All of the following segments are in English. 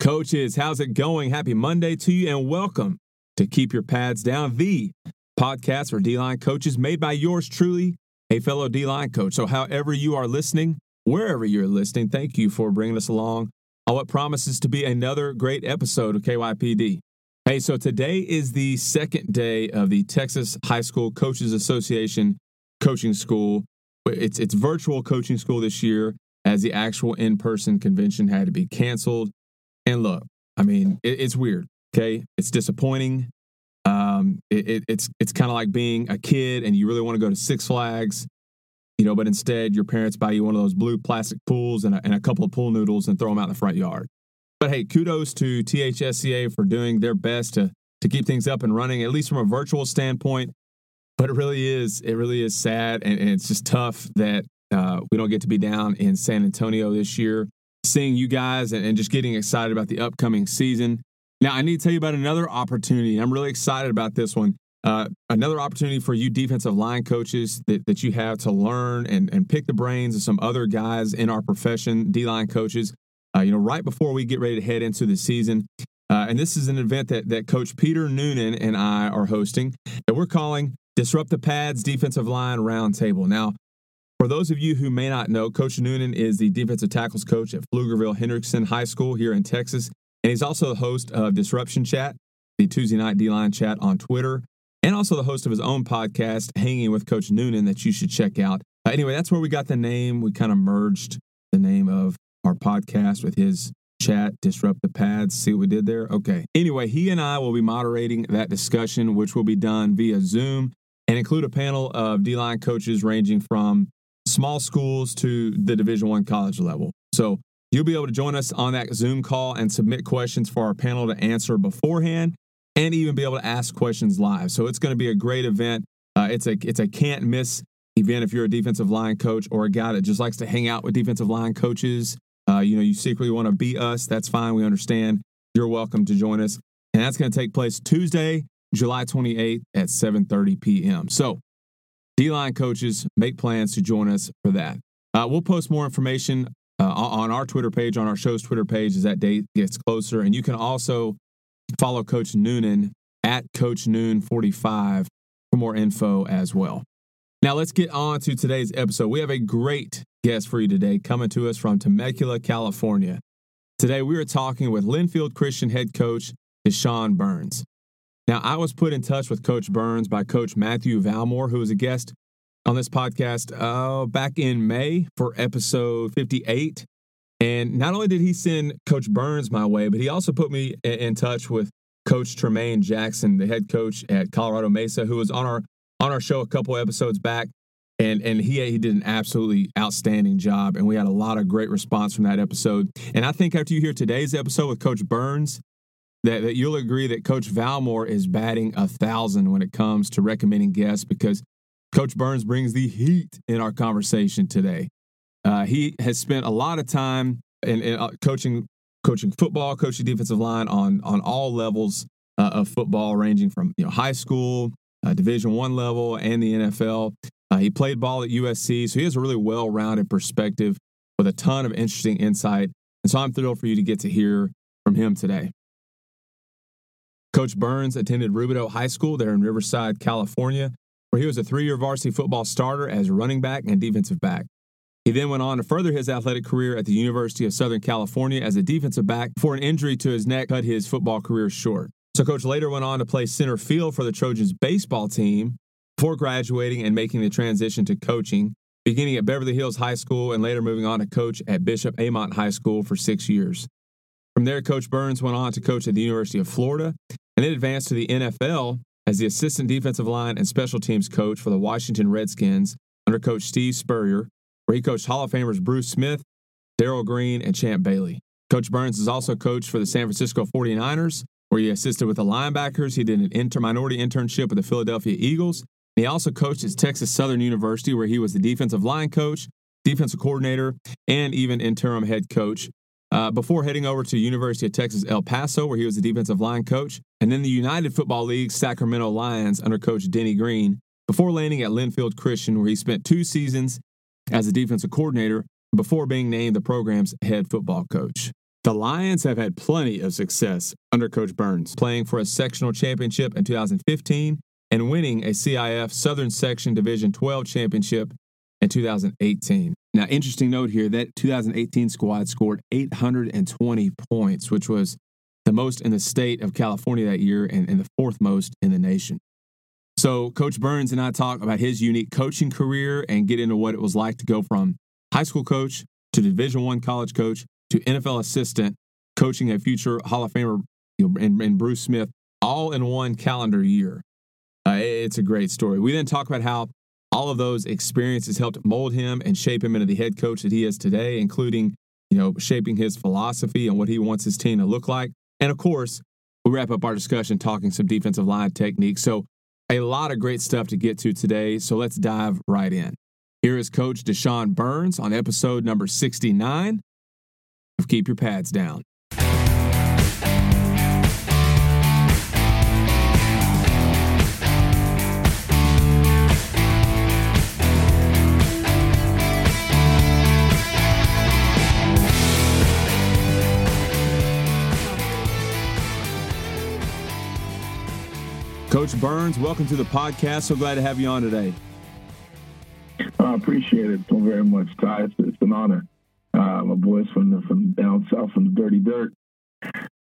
Coaches, how's it going? Happy Monday to you and welcome to Keep Your Pads Down, the podcast for D line coaches made by yours truly, a fellow D line coach. So, however you are listening, wherever you're listening, thank you for bringing us along on what promises to be another great episode of KYPD. Hey, so today is the second day of the Texas High School Coaches Association coaching school. It's, it's virtual coaching school this year as the actual in person convention had to be canceled. And look, I mean, it, it's weird. Okay, it's disappointing. Um, it, it, it's it's kind of like being a kid and you really want to go to Six Flags, you know, but instead your parents buy you one of those blue plastic pools and a, and a couple of pool noodles and throw them out in the front yard. But hey, kudos to THSCA for doing their best to to keep things up and running, at least from a virtual standpoint. But it really is it really is sad and, and it's just tough that uh, we don't get to be down in San Antonio this year seeing you guys and, and just getting excited about the upcoming season. Now, I need to tell you about another opportunity. I'm really excited about this one. Uh, another opportunity for you defensive line coaches that, that you have to learn and, and pick the brains of some other guys in our profession, D line coaches, uh, you know, right before we get ready to head into the season. Uh, and this is an event that, that Coach Peter Noonan and I are hosting that we're calling Disrupt the Pads Defensive Line Roundtable. Now, for those of you who may not know, Coach Noonan is the defensive tackles coach at Pflugerville Hendrickson High School here in Texas. And he's also the host of Disruption Chat, the Tuesday night D line chat on Twitter, and also the host of his own podcast, Hanging with Coach Noonan, that you should check out. Uh, anyway, that's where we got the name. We kind of merged the name of our podcast with his chat, Disrupt the Pads. See what we did there? Okay. Anyway, he and I will be moderating that discussion, which will be done via Zoom and include a panel of D line coaches ranging from small schools to the Division One college level. So you'll be able to join us on that Zoom call and submit questions for our panel to answer beforehand, and even be able to ask questions live. So it's going to be a great event. Uh, it's a it's a can't miss event if you're a defensive line coach or a guy that just likes to hang out with defensive line coaches. Uh, you know, you secretly want to beat us. That's fine. We understand. You're welcome to join us, and that's going to take place Tuesday, July 28th at 7:30 p.m. So D line coaches make plans to join us for that. Uh, we'll post more information uh, on our Twitter page, on our show's Twitter page as that date gets closer. And you can also follow Coach Noonan at Coach Noon 45 for more info as well. Now, let's get on to today's episode. We have a great guest for you today coming to us from Temecula, California. Today, we are talking with Linfield Christian head coach Deshaun Burns. Now, I was put in touch with Coach Burns by Coach Matthew Valmore, who was a guest on this podcast uh, back in May for episode 58. And not only did he send Coach Burns my way, but he also put me in touch with Coach Tremaine Jackson, the head coach at Colorado Mesa, who was on our on our show a couple episodes back. And, and he, he did an absolutely outstanding job. And we had a lot of great response from that episode. And I think after you hear today's episode with Coach Burns, that, that you'll agree that Coach Valmore is batting a thousand when it comes to recommending guests because Coach Burns brings the heat in our conversation today. Uh, he has spent a lot of time in, in uh, coaching coaching football, coaching defensive line on on all levels uh, of football, ranging from you know high school, uh, Division One level, and the NFL. Uh, he played ball at USC, so he has a really well rounded perspective with a ton of interesting insight. And so I'm thrilled for you to get to hear from him today. Coach Burns attended Rubidoux High School there in Riverside, California, where he was a three year varsity football starter as running back and defensive back. He then went on to further his athletic career at the University of Southern California as a defensive back before an injury to his neck cut his football career short. So, Coach later went on to play center field for the Trojans baseball team before graduating and making the transition to coaching, beginning at Beverly Hills High School and later moving on to coach at Bishop Amat High School for six years. From there, Coach Burns went on to coach at the University of Florida and then advanced to the NFL as the assistant defensive line and special teams coach for the Washington Redskins under Coach Steve Spurrier, where he coached Hall of Famers Bruce Smith, Darrell Green, and Champ Bailey. Coach Burns is also coached for the San Francisco 49ers, where he assisted with the linebackers. He did an inter- minority internship with the Philadelphia Eagles. He also coached at Texas Southern University, where he was the defensive line coach, defensive coordinator, and even interim head coach uh, before heading over to University of Texas El Paso, where he was the defensive line coach, and then the United Football League Sacramento Lions under coach Denny Green, before landing at Linfield Christian, where he spent two seasons as a defensive coordinator before being named the program's head football coach. The Lions have had plenty of success under Coach Burns, playing for a sectional championship in 2015 and winning a CIF Southern Section Division 12 championship in 2018. Now, interesting note here that 2018 squad scored 820 points, which was the most in the state of California that year and, and the fourth most in the nation. So, Coach Burns and I talk about his unique coaching career and get into what it was like to go from high school coach to Division One college coach to NFL assistant, coaching a future Hall of Famer and, and Bruce Smith all in one calendar year. Uh, it's a great story. We then talk about how all of those experiences helped mold him and shape him into the head coach that he is today, including you know shaping his philosophy and what he wants his team to look like. And of course, we wrap up our discussion talking some defensive line techniques. So a lot of great stuff to get to today. So let's dive right in. Here is Coach Deshaun Burns on episode number 69 of Keep Your Pads Down. Coach Burns, welcome to the podcast. So glad to have you on today. I appreciate it so very much, Ty. It's, it's an honor. Uh, my boys from the, from down south from the dirty dirt.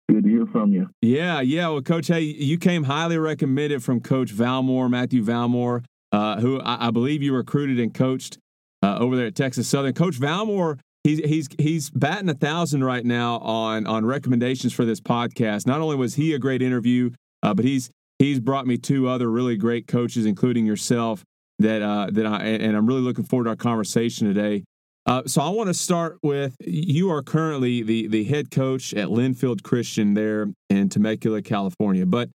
Good to hear from you. Yeah, yeah. Well, Coach, hey, you came highly recommended from Coach Valmore, Matthew Valmore, uh, who I, I, believe you recruited and coached uh, over there at Texas Southern. Coach Valmore, he's he's he's batting a thousand right now on on recommendations for this podcast. Not only was he a great interview, uh, but he's he's brought me two other really great coaches, including yourself. That uh, that I and I'm really looking forward to our conversation today. Uh, so I want to start with you are currently the the head coach at Linfield Christian there in Temecula, California. But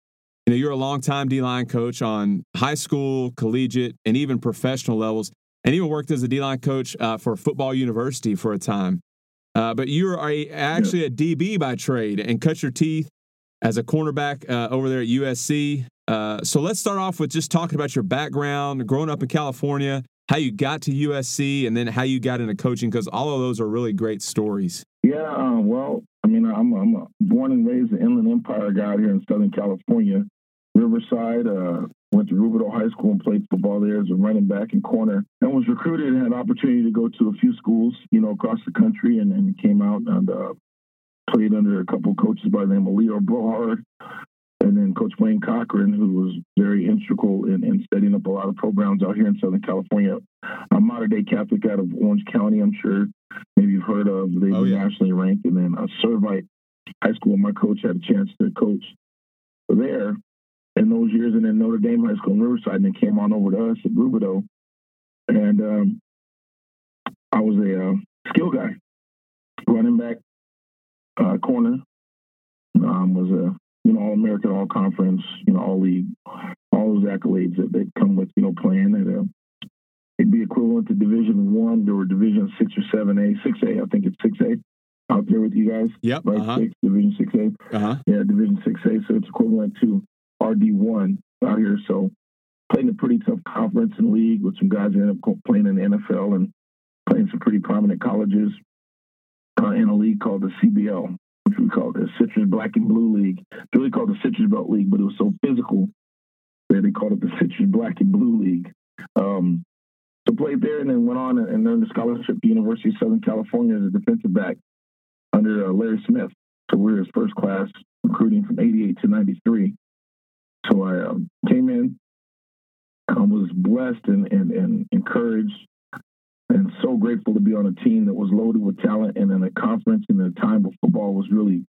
you know you're a longtime D line coach on high school, collegiate, and even professional levels, and even worked as a D line coach uh, for Football University for a time. Uh, but you are a, actually a DB by trade and cut your teeth as a cornerback uh, over there at USC. Uh, so let's start off with just talking about your background, growing up in California, how you got to USC, and then how you got into coaching, because all of those are really great stories. Yeah, uh, well, I mean, I'm, I'm born and raised an Inland Empire guy here in Southern California, Riverside. Uh, went to Rubidoux High School and played football there as a running back and corner. And was recruited and had opportunity to go to a few schools, you know, across the country, and, and came out and uh, played under a couple coaches by the name of Leo Brohard and then Coach Wayne Cochran, who was very integral in, in setting up a lot of programs out here in Southern California. A Mater Dei Catholic out of Orange County, I'm sure maybe you've heard of. They oh, yeah. nationally ranked. And then a Servite High School, my coach had a chance to coach there in those years. And then Notre Dame High School in Riverside, and then came on over to us at Rubidoux. And um, I was a uh, skill guy, running back, uh, corner. Um, was a you know all American, all conference, you know all league, all those accolades that, that come with you know playing at a. It'd be equivalent to Division One. or Division Six or Seven A, Six A. I think it's Six A out there with you guys. Yep. Right. Uh-huh. Six, Division Six A. Uh-huh. Yeah, Division Six A. So it's equivalent to RD One out here. So playing a pretty tough conference and league with some guys that ended up playing in the NFL and playing some pretty prominent colleges uh, in a league called the CBL, which we call the Citrus Black and Blue League. It's really called the Citrus Belt League, but it was so physical that they called it the Citrus Black and Blue League. Um, so played there and then went on and earned a scholarship the University of Southern California as a defensive back under uh, Larry Smith. So we were his first class recruiting from 88 to 93. So I um, came in, um, was blessed and, and, and encouraged and so grateful to be on a team that was loaded with talent and in a conference in a time where football was really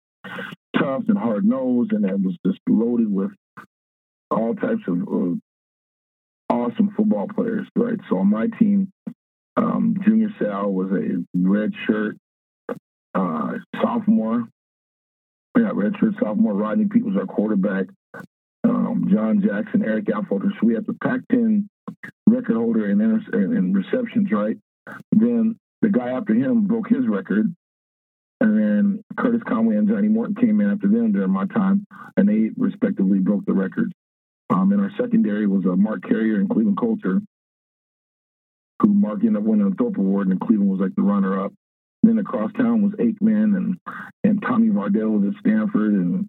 tough and hard nosed and it was just loaded with all types of uh, awesome football players, right? So on my team, um, Junior Seau was a red shirt uh, sophomore. Yeah, red shirt sophomore. Rodney Peete was our quarterback. Um, John Jackson, Erik Affholter. So we had the Pac-10 record holder in, inter- in receptions, right? Then the guy after him broke his record. And then Curtis Conway and Johnny Morton came in after them during my time, and they respectively broke the record. Um, in our secondary was uh, Mark Carrier and Cleveland Colter, who Mark ended up winning the Thorpe Award, and Cleveland was like the runner-up. then across town was Aikman and and Tommy Vardell was at Stanford and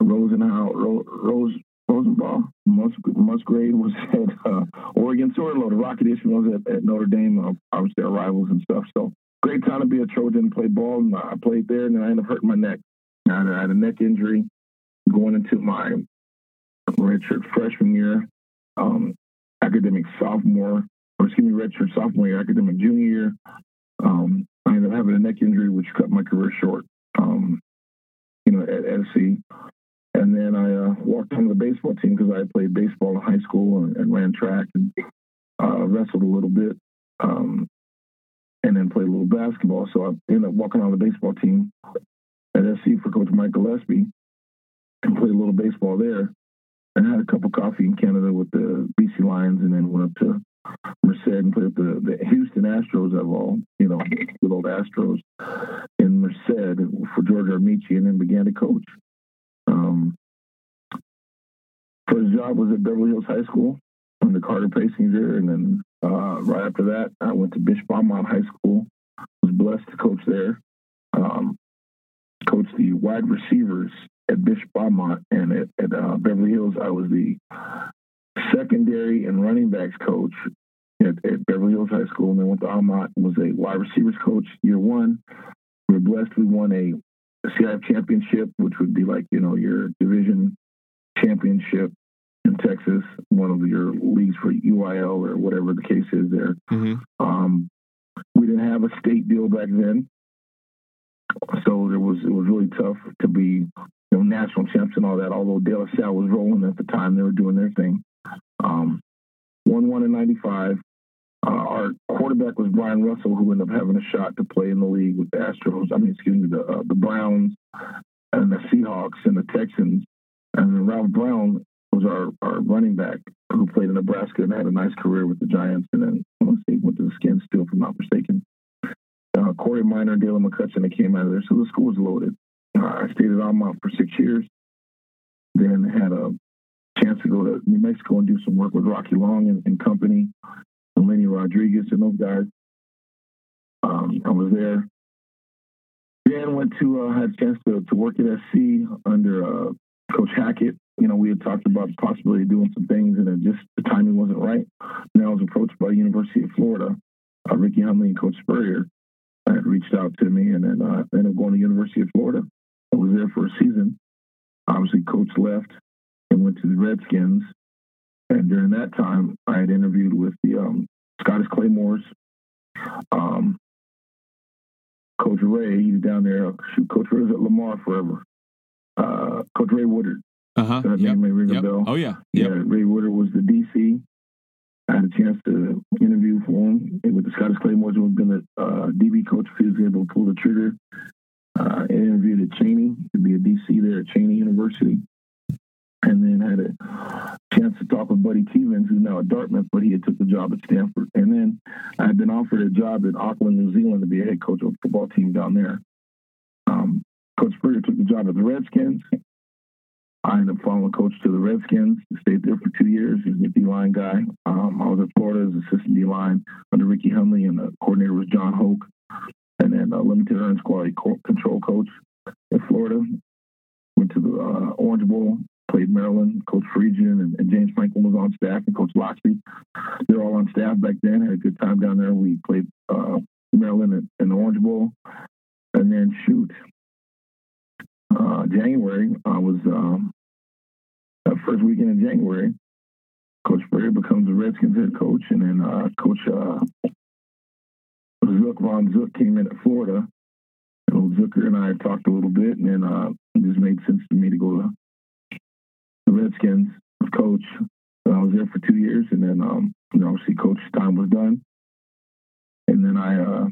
Rosenhout Rose, Rose Rosenball Mus, Musgrave was at uh, Oregon. So the Rocket Ismail was at, at Notre Dame. Uh, obviously our rivals and stuff. So great time to be a Trojan and play ball. And I played there, and then I ended up hurting my neck. I had, I had a neck injury going into my redshirt freshman year, um, academic sophomore, or excuse me, redshirt sophomore year, academic junior year. Um, I ended up having a neck injury, which cut my career short. Um, you know, at SC. And then I uh, walked onto the baseball team because I played baseball in high school and, and ran track and uh, wrestled a little bit. Um, and then played a little basketball. So I ended up walking on the baseball team at SC for Coach Mike Gillespie and played a little baseball there. And I had a cup of coffee in Canada with the BC Lions and then went up to Merced and played the, the Houston Astros of all, you know, good old Astros in Merced for George Armici and then began to coach. Um, first job was at Beverly Hills High School under Carter Paysinger, and then uh, right after that, I went to Bishop Aurimont High School. Was blessed to coach there. Um, coached the wide receivers at Bishop Aurimont, and at, at uh, Beverly Hills, I was the secondary and running backs coach at, at, Beverly Hills High School, and then went to Aurimont was a wide receivers coach year one. We were blessed. We won a CIF championship, which would be like you know your division championship in Texas, one of your leagues for UIL or whatever the case is there. Mm-hmm. Um, we didn't have a state deal back then, so there was it was really tough to be you know national champs and all that. Although De La Salle was rolling at the time, they were doing their thing. Um, one one in '95. Uh, our quarterback was Brian Russell, who ended up having a shot to play in the league with the Astros. I mean, excuse me, the uh, the Browns and the Seahawks and the Texans. And then Ralph Brown was our, our running back who played in Nebraska and had a nice career with the Giants. And then let's see, went to the Skins still, if I'm not mistaken. Uh, Corey Minor, Daylon McCutcheon they came out of there. So the school was loaded. Uh, I stayed at Almont for six years. Then had a chance to go to New Mexico and do some work with Rocky Long and, and company, Lenny Rodriguez and those guys. Um, I was there. Then went to uh, had a chance to, to work at SC under uh, Coach Hackett. You know, we had talked about the possibility of doing some things, and it just the timing wasn't right. And I was approached by University of Florida, uh, Ricky Hunley and Coach Spurrier had reached out to me, and then uh, I ended up going to University of Florida. I was there for a season. Obviously, Coach left and went to the Redskins. And during that time, I had interviewed with the um, Scottish Claymores, um, Coach Ray. He's down there. Shoot, Coach Ray was at Lamar forever. Uh, Coach Ray Woodard. Uh-huh. That yep. may ring yep. a bell. Oh yeah. Yep. Yeah. Ray Woodard was the DC. I had a chance to interview for him with the Scottish Claymores, who had been a uh, DB coach if he was able to pull the trigger. Uh, interviewed at Cheyney to be a DC there at Cheyney University and then had a chance to talk with Buddy Teevens, who's now at Dartmouth, but he had took the job at Stanford. And then I had been offered a job in Auckland, New Zealand, to be a head coach of a football team down there. Um, coach Spurrier took the job at the Redskins. I ended up following coach to the Redskins. Stayed there for two years. He's a D line guy. Um, I was at Florida as assistant D line under Ricky Hunley, and the coordinator was Jon Hoke. And then uh, limited earnings quality control coach in Florida. Went to the uh, Orange Bowl played Maryland. Coach Friedgen and, and, James Franklin was on staff, and Coach Locksley. They're all on staff back then. Had a good time down there. We played uh, Maryland in the Orange Bowl, and then shoot, uh, January I was um, first weekend in January. Coach Spurrier becomes the Redskins head coach, and then uh, Coach uh, Zook Ron Zook came in at Florida. And Zucker and I talked a little bit, and then uh, it just made sense to me to go to the Redskins coach. I was there for two years, and then um, you know, obviously coach time was done, and then I uh,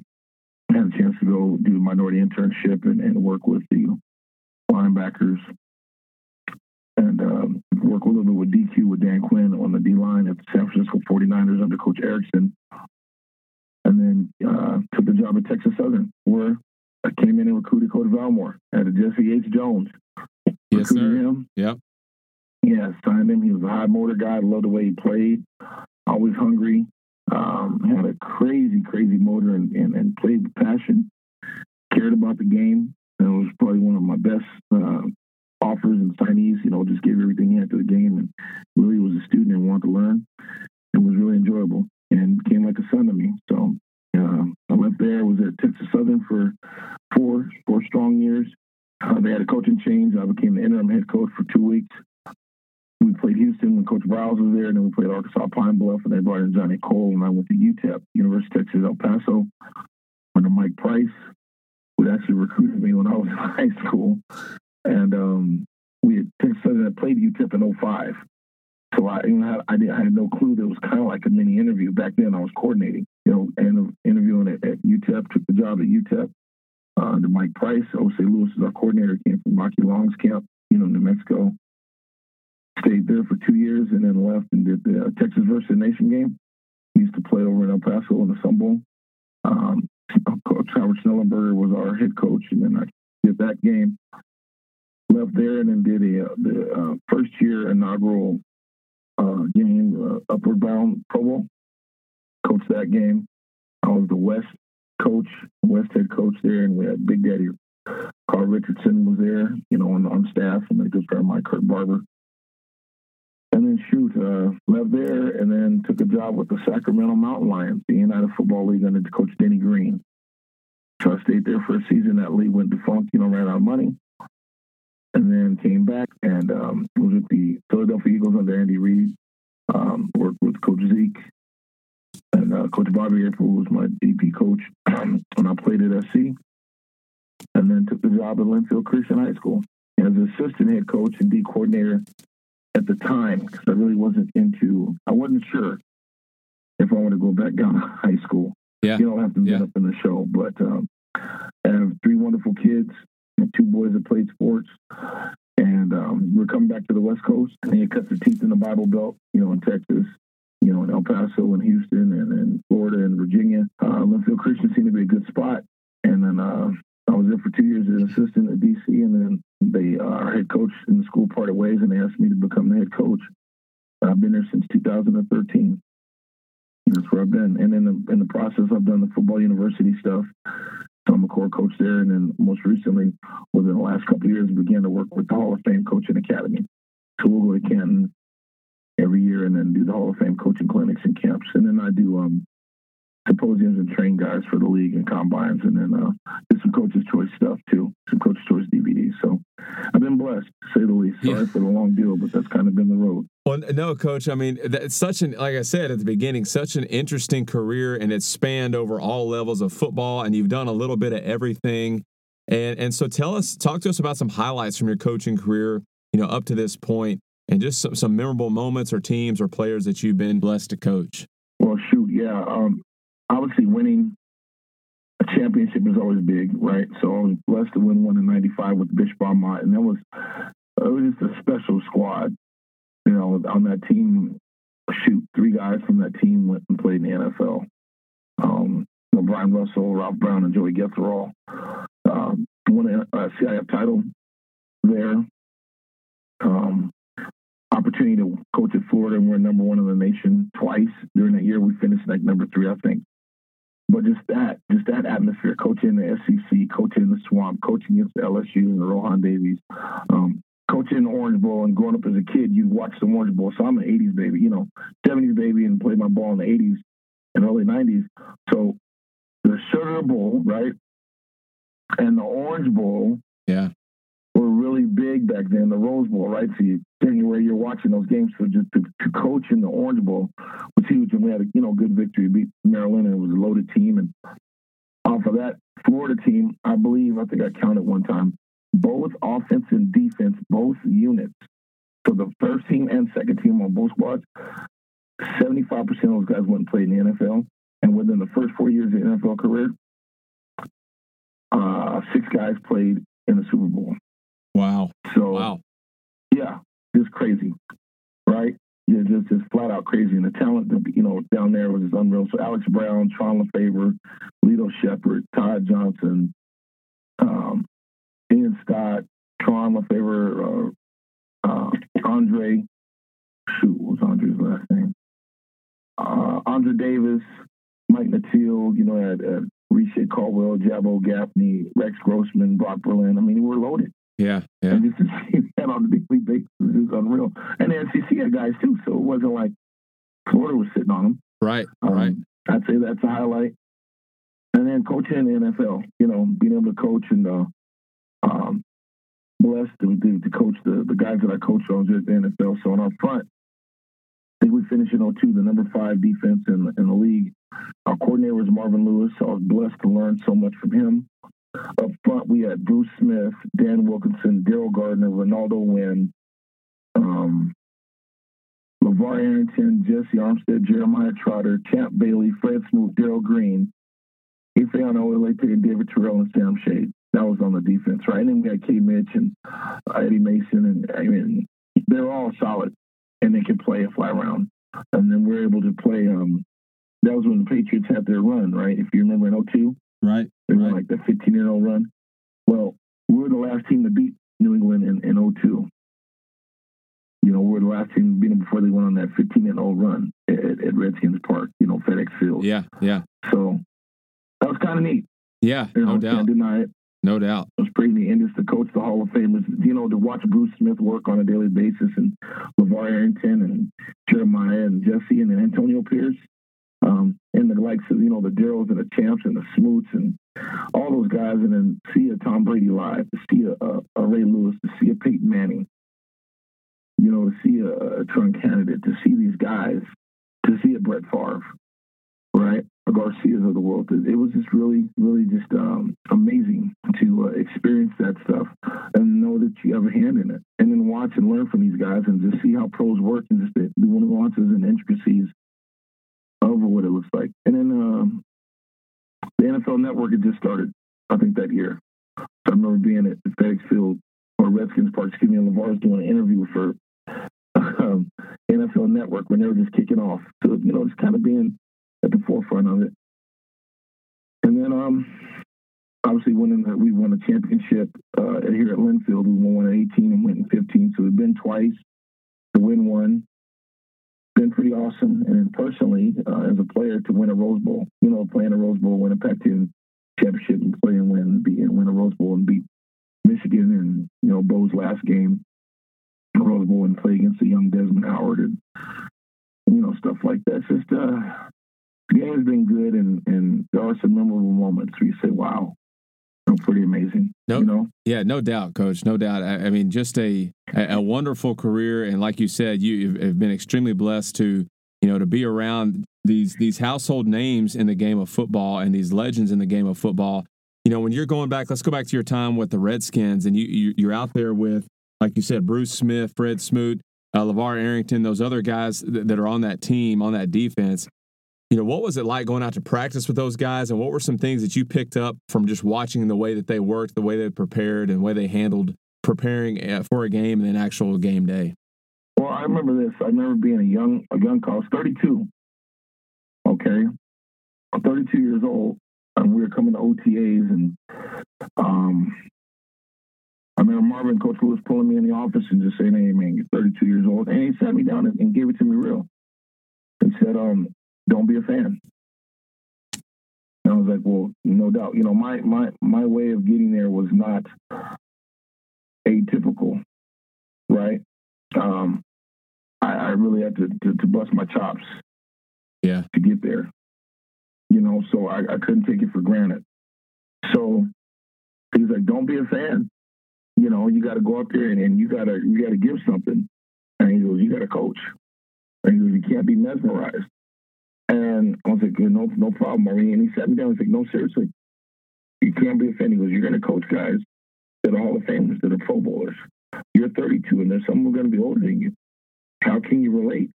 had a chance to go do a minority internship and, and work with the linebackers and um, work a little bit with DQ with Dan Quinn on the D line at the San Francisco 49ers under Coach Erickson. And then uh, took the job at Texas Southern, where I came in and recruited Coach Valmore at Jesse H. Jones. Yes, recruited sir. him. Yep. Yeah, signed him. He was a high motor guy. Loved the way he played. Always hungry. Um, had a crazy, crazy motor and, and, and played with passion. cared about the game. And it was probably one of my best uh, offers and signees. You know, just gave everything he had to the game, and really was a student and wanted to learn. It was really enjoyable and became like a son to me. So uh, I left there. Was at Texas Southern for four four strong years. Uh, they had a coaching change. I became the interim head coach for two weeks. We played Houston when Coach Briles was there, and then we played Arkansas Pine Bluff, and they brought in Johnny Cole, and I went to UTEP, University of Texas El Paso, under Mike Price, who actually recruited me when I was in high school. And um, we had Texas Southern played UTEP in 05. So I, you know, had, I, did, I had no clue. that it was kind of like a mini interview back then. I was coordinating, you know, and interviewing at, at UTEP. Took the job at UTEP uh, under Mike Price. Osia Lewis is our coordinator. Came from Rocky Long's camp, you know, New Mexico. Stayed there for two years and then left and did the Texas versus the Nation game. Used to play over in El Paso in the Sun Bowl. Um, Coach Howard Schnellenberger was our head coach, and then I did that game. Left there and then did a, uh, the uh, first year inaugural uh, game, uh, Upward Bound Pro Bowl. Coached that game. I was the West coach, West head coach there, and we had Big Daddy Carl Richardson was there, you know, on, on staff, and good friend of mine, Kurt Barber. And shoot, uh, left there and then took a job with the Sacramento Mountain Lions, the United Football League under Coach Denny Green. So I stayed there for a season. That league went defunct, you know, ran out of money. And then came back and um, was with the Philadelphia Eagles under Andy Reid. Um, worked with Coach Zeke and uh, Coach Bobby April was my DP coach um, when I played at SC. And then took the job at Linfield Christian High School as assistant head coach and D coordinator at the time because I really wasn't into. I wasn't sure if I want to go back down to high school. Yeah, you don't have to get yeah. up in the show, but um, I have three wonderful kids, two boys that played sports, and um, we're coming back to the West Coast. And he cut the teeth in the Bible Belt, you know, in Texas, you know, in El Paso and Houston and in Florida and Virginia. Uh, Linfield Christian seemed to be a good spot, and then uh, I was there for two years as an assistant at DC, and then they uh, our head coach in the school parted ways, and they asked me to become the head coach. I've been there since 2013. That's where I've been, and in the in the process, I've done the football university stuff. So I'm a core coach there, and then most recently, within the last couple of years, began to work with the Hall of Fame Coaching Academy. So we'll go to Canton every year, and then do the Hall of Fame coaching clinics and camps, and then I do um, symposiums and train guys for the league and combines, and then uh, did some coaches' choice stuff too, some coaches' choice DVDs. So I've been blessed, to say the least. Sorry Yeah. for the long deal, but that's kind of been the road. Well, no, coach. I mean, it's such an like I said at the beginning, such an interesting career, and it's spanned over all levels of football, and you've done a little bit of everything. And and so, tell us, talk to us about some highlights from your coaching career, you know, up to this point, and just some, some memorable moments or teams or players that you've been blessed to coach. Well, shoot, yeah. Um, obviously, winning a championship is always big, right? So I was blessed to win one in '95 with Bishop Beaumont, and that was it was just a special squad. You know, on that team, shoot, three guys from that team went and played in the NFL. Um, you know, Brian Russell, Ralph Brown, and Joey Getherall. Um, won a uh, CIF title there. Um, opportunity to coach at Florida and we're number one in the nation twice during that year. We finished like number three, I think. But just that, just that atmosphere, coaching in the SEC, coaching in the swamp, coaching against LSU and Rohan Davey, um, coaching in the Orange Bowl and growing up as a kid, you watch the Orange Bowl. So I'm an 80s baby, you know, 70s baby and played my ball in the 80s and early 90s. So the Sugar Bowl, right? And the Orange Bowl Yeah, really big back then. The Rose Bowl, right? So you January, you're watching those games. So just to, to coach in the Orange Bowl was huge, and we had a you know good victory, beat Maryland, and it was a loaded team. And off of that Florida team, I believe I think I counted one time, both offense and defense, both units. So the first team and second team on both squads, 75% of those guys went and played in the NFL. And within the first four years of the NFL career, uh, six guys played in the Super Bowl. Wow, So wow, yeah, just crazy, right? Yeah, just just flat out crazy. And the talent, you know, down there was just unreal. So Alex Brown, Tron LaFavor, Lito Sheppard, Todd Johnson, um, Ian Scott, Tron LaFavor, uh, uh, Andre. Shoot, what was Andre's last name? Uh, Andre Davis, Mike Nattiel. You know, had, had Reche Caldwell, Jabar Gaffney, Rex Grossman, Brock Berlin. I mean, we're loaded. Yeah, yeah. And just to see that on big league basis is unreal. And the SEC had guys too, so it wasn't like Florida was sitting on them. Right, Um, right. I'd say that's a highlight. And then coaching in the NFL, you know, being able to coach and uh, um, blessed to, to, to coach the, the guys that I coached on just the NFL. So on our front, I think we finished in 02, the number five defense in, in the league. Our coordinator was Marvin Lewis. So I was blessed to learn so much from him. Up front, we had Bruce Smith, Dan Wilkinson, Daryl Gardner, Renaldo Wynn, um, LeVar Arrington, Jessie Armstead, Jeremiah Trotter, Champ Bailey, Fred Smoot, Darrell Green, Ifeanyi Ohalete, and David Terrell and Sam Shade. That was on the defense, right? And then we had K. Mitch and Eddie Mason, and I mean, they're all solid, and they can play a fly around. And then we're able to play. Um, that was when the Patriots had their run, right? If you remember in 02, Right. They were Right. like the 15 0 run. Well, we were the last team to beat New England in, in 02. You know, we were the last team to beat them before they went on that 15 0 run at, at Redskins Park, you know, FedEx Field. Yeah, yeah. So that was kind of neat. Yeah, You know, no doubt. Deny it. No doubt. It was pretty neat. And just to coach the Hall of Famers, you know, to watch Bruce Smith work on a daily basis and LeVar Arrington and Jeremiah and Jesse and then Antonio Pierce. Um, and the likes of, you know, the Darrells and the Champs and the Smoots and all those guys. And then see a Tom Brady live, to see a, a, a Ray Lewis, to see a Peyton Manning, you know, to see a, a Trump candidate, to see these guys, to see a Brett Favre, right? The Garcias of the world. It was just really, really just um, amazing to uh, experience that stuff and know that you have a hand in it. And then watch and learn from these guys and just see how pros work and just the, nuances and intricacies what it looks like. And then um, the NFL Network had just started, I think, that year. So I remember being at FedEx Field or Redskins Park, excuse me, and LeVar was doing an interview for um, NFL Network when they were just kicking off. So, you know, just kind of being at the forefront of it. And then, um, obviously, winning the, we won a championship uh, here at Linfield. We won one in 18 and went in 15. So we've been twice to win one. Been pretty awesome. And personally, uh, as a player, to win a Rose Bowl, you know, playing a Rose Bowl, win a Pac-10 championship, and play and win, beat, and win a Rose Bowl and beat Michigan and you know Bo's last game, Rose Bowl, and play against the young Desmond Howard and you know stuff like that. It's just uh, the game's been good, and and there are some memorable moments where you say, "Wow, know, pretty amazing." No, You know, Yeah, no doubt, Coach. No doubt. I, I mean, just a, a a wonderful career, and like you said, you have been extremely blessed to you know to be around these these household names in the game of football and these legends in the game of football. You know, when you're going back, let's go back to your time with the Redskins, and you, you you're out there with, like you said, Bruce Smith, Fred Smoot, uh, LeVar Arrington, those other guys that, that are on that team on that defense. You know, what was it like going out to practice with those guys, and what were some things that you picked up from just watching the way that they worked, the way they prepared, and the way they handled preparing uh, for a game and then actual game day? Well, I remember this. I remember being a young a young college, 32. Okay, I'm 32 years old, and we were coming to OTAs, and um, I remember Marvin, Coach Lewis, pulling me in the office and just saying, "Hey, man, you're 32 years old," and he sat me down and, and gave it to me real, and said, "Um, don't be a fan." And I was like, "Well, no doubt. You know, my my my way of getting there was not atypical, right?" um, I, I really had to, to, to bust my chops Yeah. to get there. You know, so I, I couldn't take it for granted. So he's like, "Don't be a fan. You know, you got to go up there and, and you got to you got to give something." And he goes, "You got to coach." And he goes, "You can't be mesmerized." And I was like, "No, no problem, Maureen." And he sat me down and was like, "No, seriously, you can't be a fan." He goes, "You're going to coach guys that are Hall of Famers, that are Pro Bowlers. You're 32, and there's some who are going to be older than you. How can you relate?"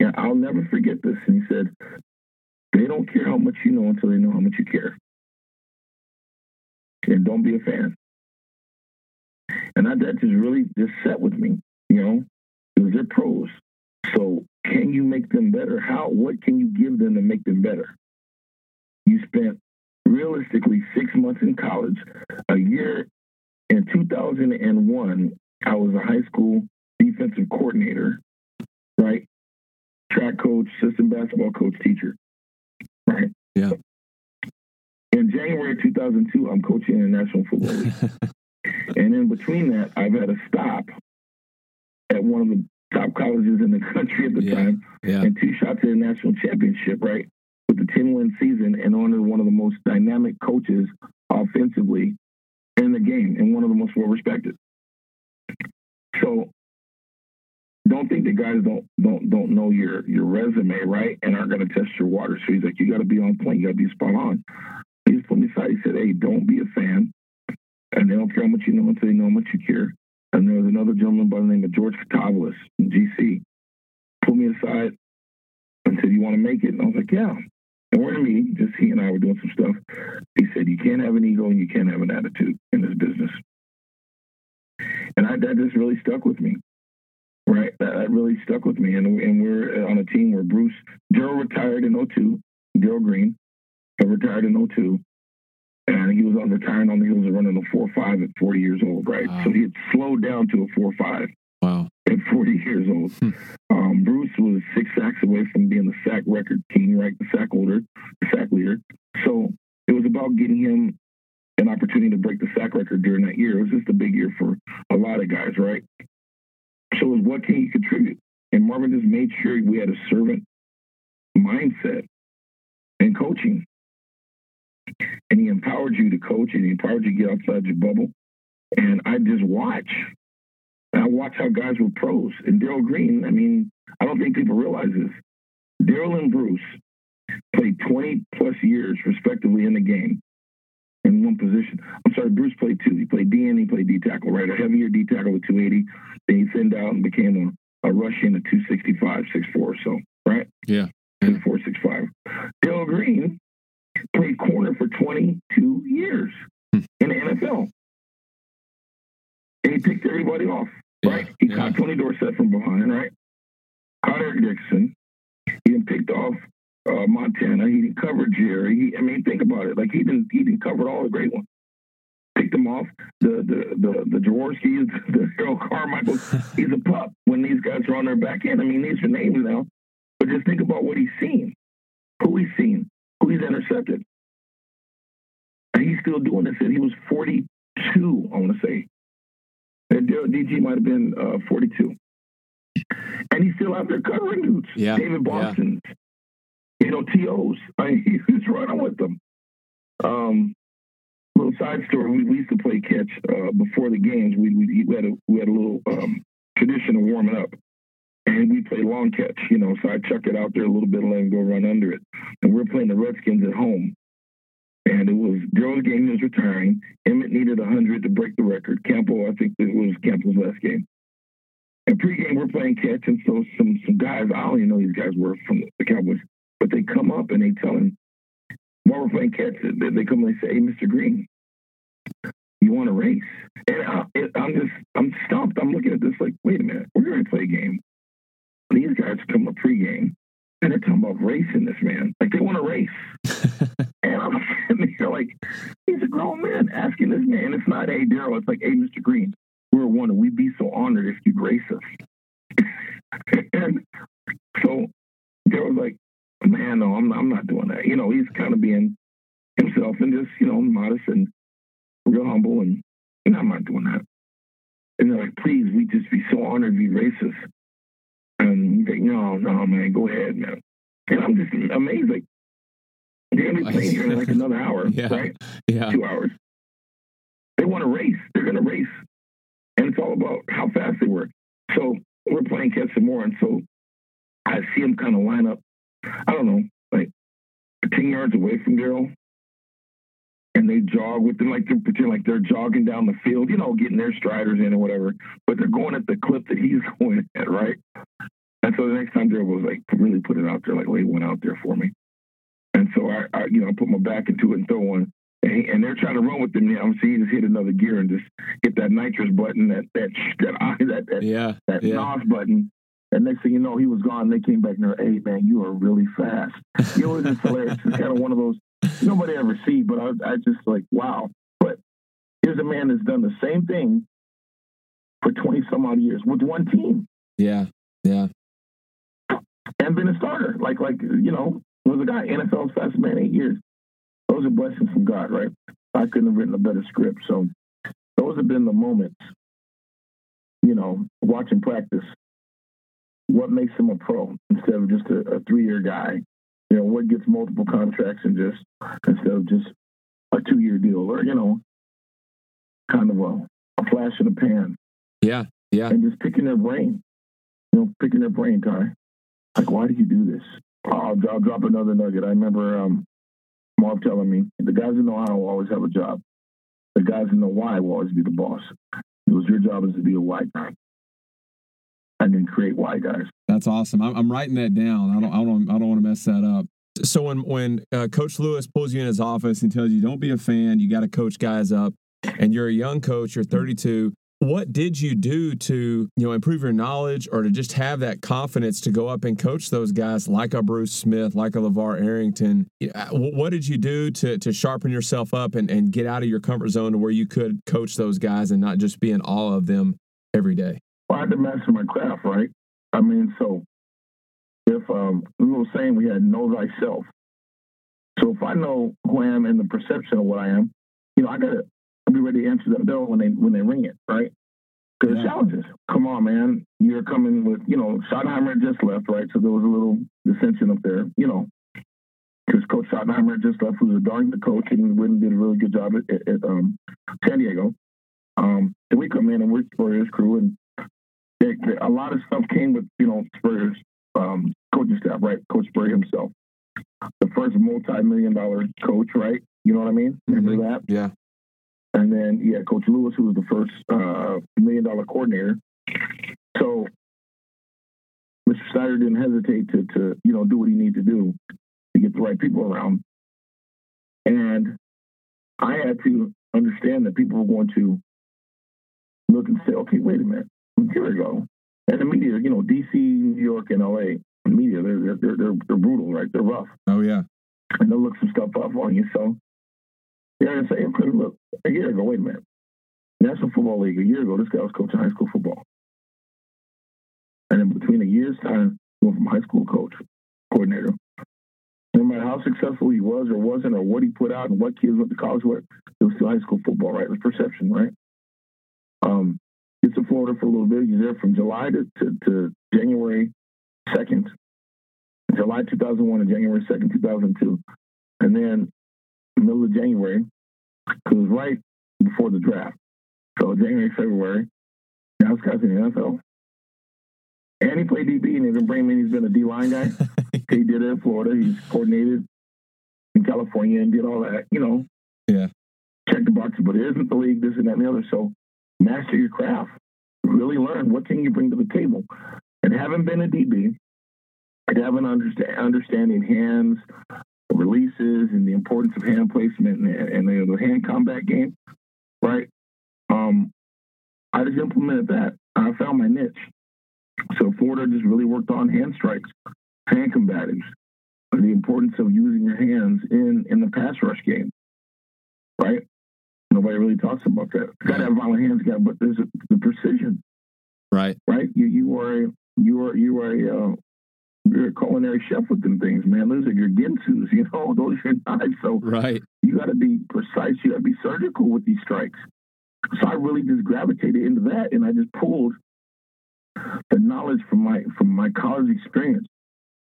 Yeah, I'll never forget this. And he said, "They don't care how much you know until they know how much you care." And don't be a fan. And that, that just really just set with me, you know, because they're pros. So can you make them better? How? What can you give them to make them better? You spent realistically six months in college, a year in 2001. I was a high school defensive coordinator, right? Track coach, system basketball coach, teacher, right? Yeah. In in January 2002, I'm coaching in the National Football League. and in between that, I've had a stop at one of the top colleges in the country at the Yeah. time, Yeah. and two shots at the national championship, right? With the 10 win season and under one of the most dynamic coaches offensively in the game and one of the most well respected. So don't think that guys don't don't don't know your your resume, right? And aren't gonna test your water. So he's like, you gotta be on point, you gotta be spot on. He just put me aside, he said, Hey, don't be a fan. And they don't care how much you know until they know how much you care. And there was another gentleman by the name of George Catavolos in GC. Pulled me aside and said, You want to make it? And I was like, Yeah. And we're in a meeting, just he and I were doing some stuff. He said, You can't have an ego and you can't have an attitude in this business. And I, that just really stuck with me. Right? That, that really stuck with me. And, and we're on a team where Bruce, Darrell retired in 02, Darrell Green, uh, retired in 02. And he was on retiring on the heels of running a 4 5 at 40 years old, right? Wow. So he had slowed down to a 4 5 Wow. at 40 years old. Hmm. Um, Bruce was six sacks away from being the sack record king, right? The sack holder, the sack leader. So it was about getting him an opportunity to break the sack record during that year. It was just a big year for a lot of guys, right? So it was what can you contribute? And Marvin just made sure we had a servant mindset in coaching. And he empowered you to coach and he empowered you to get outside your bubble. And I just watch. And I watch how guys were pros. And Darrell Green, I mean, I don't think people realize this. Darrell and Bruce played 20 plus years, respectively, in the game in one position. I'm sorry, Bruce played two. He played D and he played D tackle, right? A heavier D tackle with 280. Then he thinned out and became a, a Russian at 265, 6'4 so, right? Yeah. 6'4, 6'5. Darrell Green played corner for 22 years Hmm. in the NFL. And he picked everybody off, right? Yeah. He Yeah. caught Tony Dorsett from behind, right? Caught Eric Dixon. He didn't picked off uh, Montana. He didn't cover Jerry. He, I mean, think about it. Like he didn't he didn't cover all the great ones. Picked them off. The the the the Jaworskis, the Harold Carmichael. He's a pup when these guys are on their back end. I mean, these are names now. But just think about what he's seen, who he's seen, he's intercepted. And he's still doing this. And he was 42, I want to say. And Darrell DG might have been uh, 42. And he's still out there covering dudes. Yeah. David Yeah. Boston, you know, TOs. I mean, he was running with them. Um, little side story. We, we used to play catch uh, before the games. We, we, we had a we had a little um, tradition of warming up, and we play long catch. You know, so I chuck it out there a little bit and let him go run under it. And we're playing the Redskins at home, and it was Darrell's game. Was retiring. Emmett needed hundred to break the record. Campbell, I think it was Campbell's last game. And pregame, we're playing catch, and so some some guys, I don't even know these guys were from the Cowboys, but they come up and they tell him while we're playing catch, they, they come and they say, "Hey, Mr. Green, you want to race?" And I, I'm just, I'm stumped. I'm looking at this like, wait a minute, we're going to play a game. These guys come up pregame, and they're talking about racing this man, like they want to race. and I'm sitting there like, he's a grown man asking this man. It's not, hey, Darrell. It's like, hey, Mr. Green, we're one. We'd be so honored if you'd race us. and so Darrell's like, man, no, I'm not, I'm not doing that. You know, he's kind of being himself and just, you know, modest and real humble. And, you know, I'm not doing that. And they're like, please, we'd just be so honored if you'd race us. And he's like, no, no, man, go ahead, man. And I'm just amazed. Like, they're going to be playing here in like another hour, Yeah. right? Yeah. Two hours. They want to race. They're going to race. And it's all about how fast they work. So we're playing catch some more. And so I see them kind of line up, I don't know, like 10 yards away from Darrell. And they jog with them like they pretend like they're jogging down the field, you know, getting their striders in or whatever. But they're going at the clip that he's going at, right? And so the next time Darrell was like, really put it out there, like, he went out there for me. And so I, I you know, I put my back into it and throw one. And, he, and they're trying to run with him now. I'm seeing he just hit another gear and just hit that nitrous button, that that that that that, Yeah. that Yeah. NOS button. And next thing you know, he was gone. They came back and they're, hey man, you are really fast. You know, it's hilarious. It's kind of one of those nobody ever see, but I, I just like wow. But here's a man that's done the same thing for twenty some odd years with one team Yeah. Yeah. and been a starter. Like like you know, was a guy NFL fastest man eight years. those are blessings from God, right? I couldn't have written a better script. So those have been the moments, you know, watching practice. What makes him a pro instead of just a, a three year guy? You know, what gets multiple contracts and just instead of just a two year deal or, you know, kind of a, a flash in the pan. Yeah. Yeah. And just picking their brain. You know, picking their brain, Ty. Like, why do you do this? I'll, I'll drop another nugget. I remember um, Marv telling me the guys in Ohio will always have a job. The guys in the Y will always be the boss. It was your job is to be a white guy and then create white guys. That's awesome. I'm, I'm writing that down. I don't. I don't. I don't want to mess that up. So when when uh, Coach Lewis pulls you in his office and tells you don't be a fan, you got to coach guys up, and you're a young coach, you're 32 what did you do to you know improve your knowledge or to just have that confidence to go up and coach those guys like a Bruce Smith, like a LaVar Arrington? What did you do to to sharpen yourself up and, and get out of your comfort zone to where you could coach those guys and not just be in awe of them every day? Had to master my craft, right? I mean, so if um, a little saying we had know thyself. So if I know who I am and the perception of what I am, you know, I gotta be ready to answer that bell when they when they ring it, right? Because yeah. challenges. Come on, man. You're coming with, you know, Schottenheimer just left, right? So there was a little dissension up there, you know, because Coach Schottenheimer just left, who's a darn good coach and went and did a really good job at, at, at um, San Diego. Um, and we come in and we're his crew, and they, they, a lot of stuff came with, you know, Spurrier's um, coaching staff, right? Coach Spurrier himself. The first multi-million dollar coach, right? You know what I mean? Remember mm-hmm. that? Yeah. And then, yeah, Coach Lewis, who was the first uh, million dollar coordinator. So Mr. Snyder didn't hesitate to, to, you know, do what he needed to do to get the right people around. And I had to understand that people were going to look and say, okay, wait a minute, here we go. And the media, you know, DC, New York, and LA, the media, they're, they're, they're, they're brutal, right? They're rough. Oh, yeah. And they'll look some stuff up on you. So yeah, and say, look, a year ago, wait a minute. National Football League, a year ago, this guy was coaching high school football. And in between a year's time, went from high school coach, coordinator. No matter how successful he was or wasn't, or what he put out and what kids went to college with, it was still high school football, right? It was perception, right? Um, gets to Florida for a little bit. He's there from July to, to, to January 2nd, July 2001 to January 2nd, 2002. And then middle of January, it was right before the draft. So January, February, now this guy's in the NFL. And he played DB and even bring me, he's been a D line guy. he did it in Florida. He's coordinated in California and did all that, you know. Yeah. Check the boxes, but it isn't the league, this and that and the other. So master your craft. Really learn what can you bring to the table. And having been a DB, and having understand, understanding hands, releases and the importance of hand placement and, and the, hand combat game, right? Um, I just implemented that. I found my niche. So Florida just really worked on hand strikes, hand combatives, the importance of using your hands in in the pass rush game, right? Nobody really talks about that. You got to have violent hands, got but there's a, the precision, right? Right. You you are you are you are a uh, you're a culinary chef with them things, man. Those are your ginsus, you know, those are your knives. So right. you got to be precise. You got to be surgical with these strikes. So I really just gravitated into that, and I just pulled the knowledge from my from my college experience.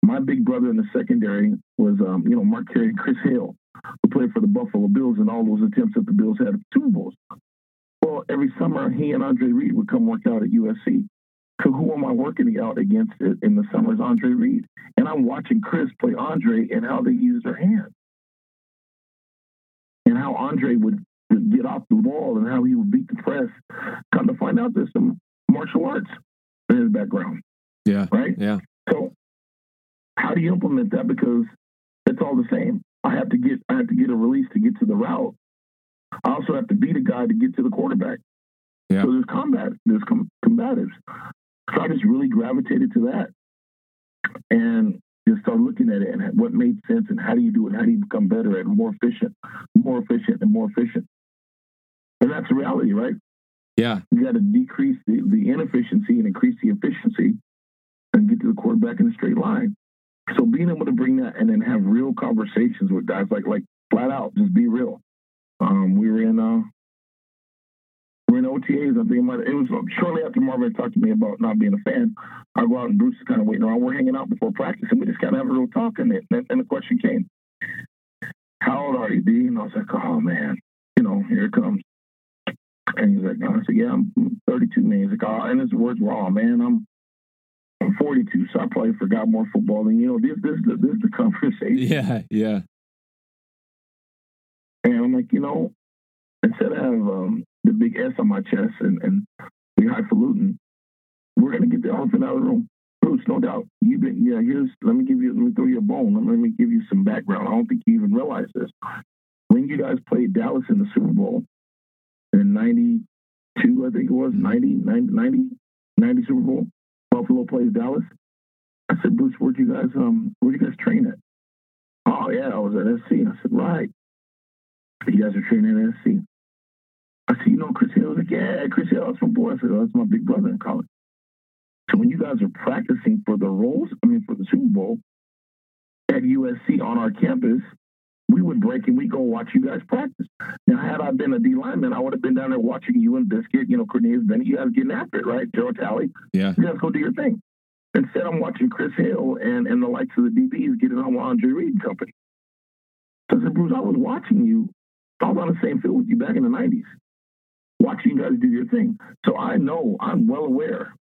My big brother in the secondary was, um, you know, Mark Carrier and Chris Hale, who played for the Buffalo Bills and all those attempts that the Bills had at Super Bowls. Well, every summer he and Andre Reed would come work out at USC. So who am I working out against it in the summer is Andre Reed. And I'm watching Chris play Andre and how they use their hands. And how Andre would, would get off the ball and how he would beat the press. Come to find out there's some martial arts in his background. Yeah. Right? Yeah. So how do you implement that? Because it's all the same. I have to get I have to get a release to get to the route. I also have to beat a guy to get to the quarterback. Yeah. So there's combat, there's com- combatives. So I just really gravitated to that and just started looking at it and what made sense and how do you do it? How do you become better and more efficient, more efficient and more efficient? And that's the reality, right? Yeah. You got to decrease the, the inefficiency and increase the efficiency and get to the quarterback in a straight line. So being able to bring that and then have real conversations with guys like like flat out, just be real. Um, we were in uh, we were in OTAs. I think it, was shortly after Marvin talked to me about not being a fan. I go out and Bruce is kind of waiting around. We're hanging out before practice, and we just kind of have a little talk. And, it, and the question came, "How old are you, D?" And I was like, "Oh man, you know, here it comes." And he's like, no. I said, "Yeah, I'm 32." Man, he's like, "Oh," and his words were, "Oh man, I'm." I'm 42, so I probably forgot more football than you know. This, this, this, this is the conversation. Yeah, yeah. And I'm like, you know, instead of have um, the big S on my chest and, and be highfalutin, we're gonna get the elephant out of the room. Bruce, no doubt. You've been yeah, here's let me give you let me throw you a bone. Let me give you some background. I don't think you even realize this. When you guys played Dallas in the Super Bowl in ninety two, I think it was, 90, 90, 90, 90 Super Bowl, Buffalo plays Dallas. I said, Bruce, where'd you guys um where'd you guys train at? Oh yeah, I was at SC. I said, right. You guys are training at SC. I said, you know, Chris Hill. was like, yeah, Chris Hill. That's my boy. I said, oh, that's my big brother in college. So when you guys are practicing for the roles, I mean, for the Super Bowl at USC on our campus, we would break and we go watch you guys practice. Now, had I been a D lineman, I would have been down there watching you and Biscuit, you know, Cornelius Bennett. You guys getting after it, right? Joe Talley. Yeah. You guys go do your thing. Instead, I'm watching Chris Hill and, and the likes of the DBs getting on with Andre Reed Company. So I said, Bruce, I was watching you. I was on the same field with you back in the 90s, watching you guys do your thing. So I know, I'm well aware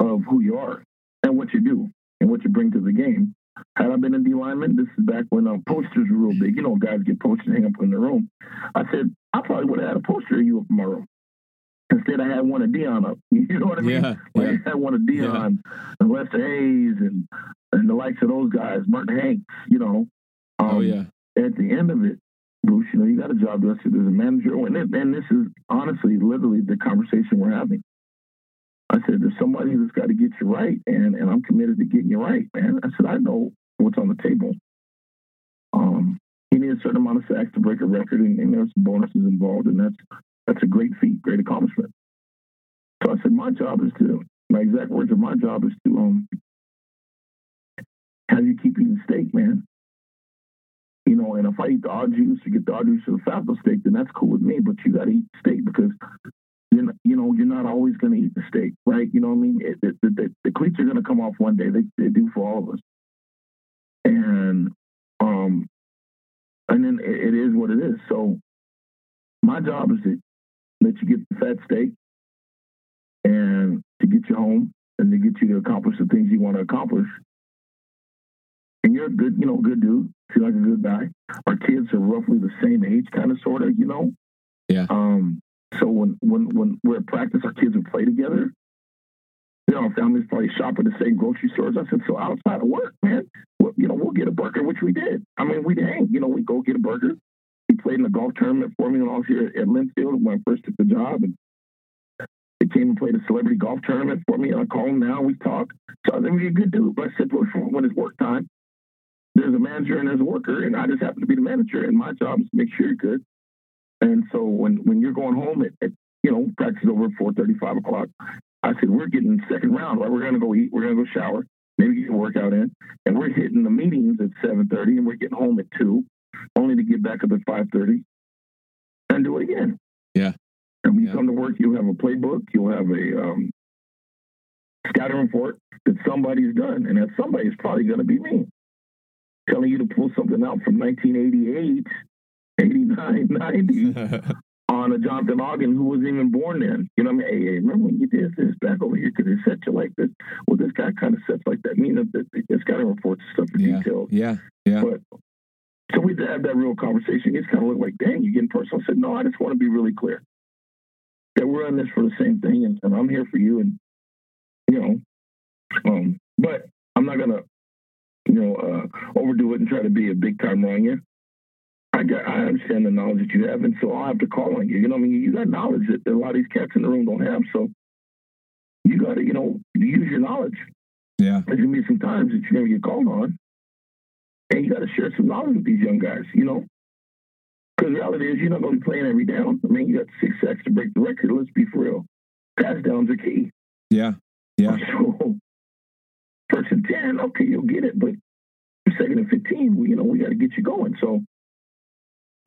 of who you are and what you do and what you bring to the game. Had I been a D lineman, this is back when um, posters were real big. You know, guys get posters hang up in the room. I said, I probably would have had a poster of you up in my room. Instead, I had one of Deion up. You know what I mean? Yeah, like yeah. I had one of Deion Yeah. and Lester Hayes and and the likes of those guys, Merton Hanks. You know. Oh Um, yeah. At the end of it, Bruce, you know, you got a job to as a manager, and, it, and this is honestly, literally, the conversation we're having. Said, there's somebody that's got to get you right, and and I'm committed to getting you right, man. I said, I know what's on the table. Um, you need a certain amount of sacks to break a record, and, and there's bonuses involved, and that's that's a great feat, great accomplishment. So I said, my job is to, my exact words of my job is to um have you keep eating steak, man. You know, and if I eat the odd juice or get the odd juice or the falco steak, then that's cool with me. But you got to eat steak because you're not, you know you're not always going to eat the steak, right? You know what I mean? It, it, the, the cleats are going to come off one day. They, they do for all of us, and um, and then it, it is what it is. So my job is to let you get the fat steak and to get you home and to get you to accomplish the things you want to accomplish. And you're a good, you know, good dude. Feel like a good guy. Our kids are roughly the same age, kind of, sort of, you know. Yeah. Um. So when when when we're at practice, our kids would play together. You know, our families probably shop at the same grocery stores. I said, so outside of work, man, well, you know, we'll get a burger, which we did. I mean, we'd hang. you know, we go get a burger. We played in the golf tournament for me when I here at Linfield when I first took the job, and they came and played a celebrity golf tournament for me. And I call him now, we talk. So I think we're a good dude. But I said, well, when it's work time, there's a manager and there's a worker, and I just happen to be the manager, and my job is to make sure you're good. And so when when you're going home at, at you know practice is over at four thirty five o'clock, I said we're getting second round, right? We're gonna go eat, we're gonna go shower, maybe get a workout in, and we're hitting the meetings at seven thirty, and we're getting home at two, only to get back up at five thirty, and do it again. Yeah. And when Yeah. you come to work, you'll have a playbook, you'll have a um, scouting report that somebody's done, and that somebody is probably going to be me. Telling you to pull something out from 1988, 89, 90 on a Jonathan Ogden who wasn't even born then. You know what I mean? Hey, hey remember when you did this back over here? Because it set you like this. Well, this guy kind of sets like that. Meaning that the scouting reports stuff in yeah. detail. Yeah. Yeah. But so we had that real conversation. It's kind of looked like, dang, you're getting personal. I said, no, I just want to be really clear that we're in this for the same thing, and, and I'm here for you. And you know, um, but I'm not gonna, you know, uh, overdo it and try to be a big time on you. I got, I understand the knowledge that you have, and so I'll have to call on you. You know, what I mean, you got knowledge that a lot of these cats in the room don't have. So you got to, you know, use your knowledge. Yeah. There's gonna be some times that you never get called on, and you got to share some knowledge with these young guys. You know, because the reality is you're not going to be playing every down. I mean, you got six sacks to break the record. Let's be for real. Pass downs are key. Yeah. Yeah. So first and ten, okay, you'll get it, but second and fifteen, we, you know, we got to get you going. So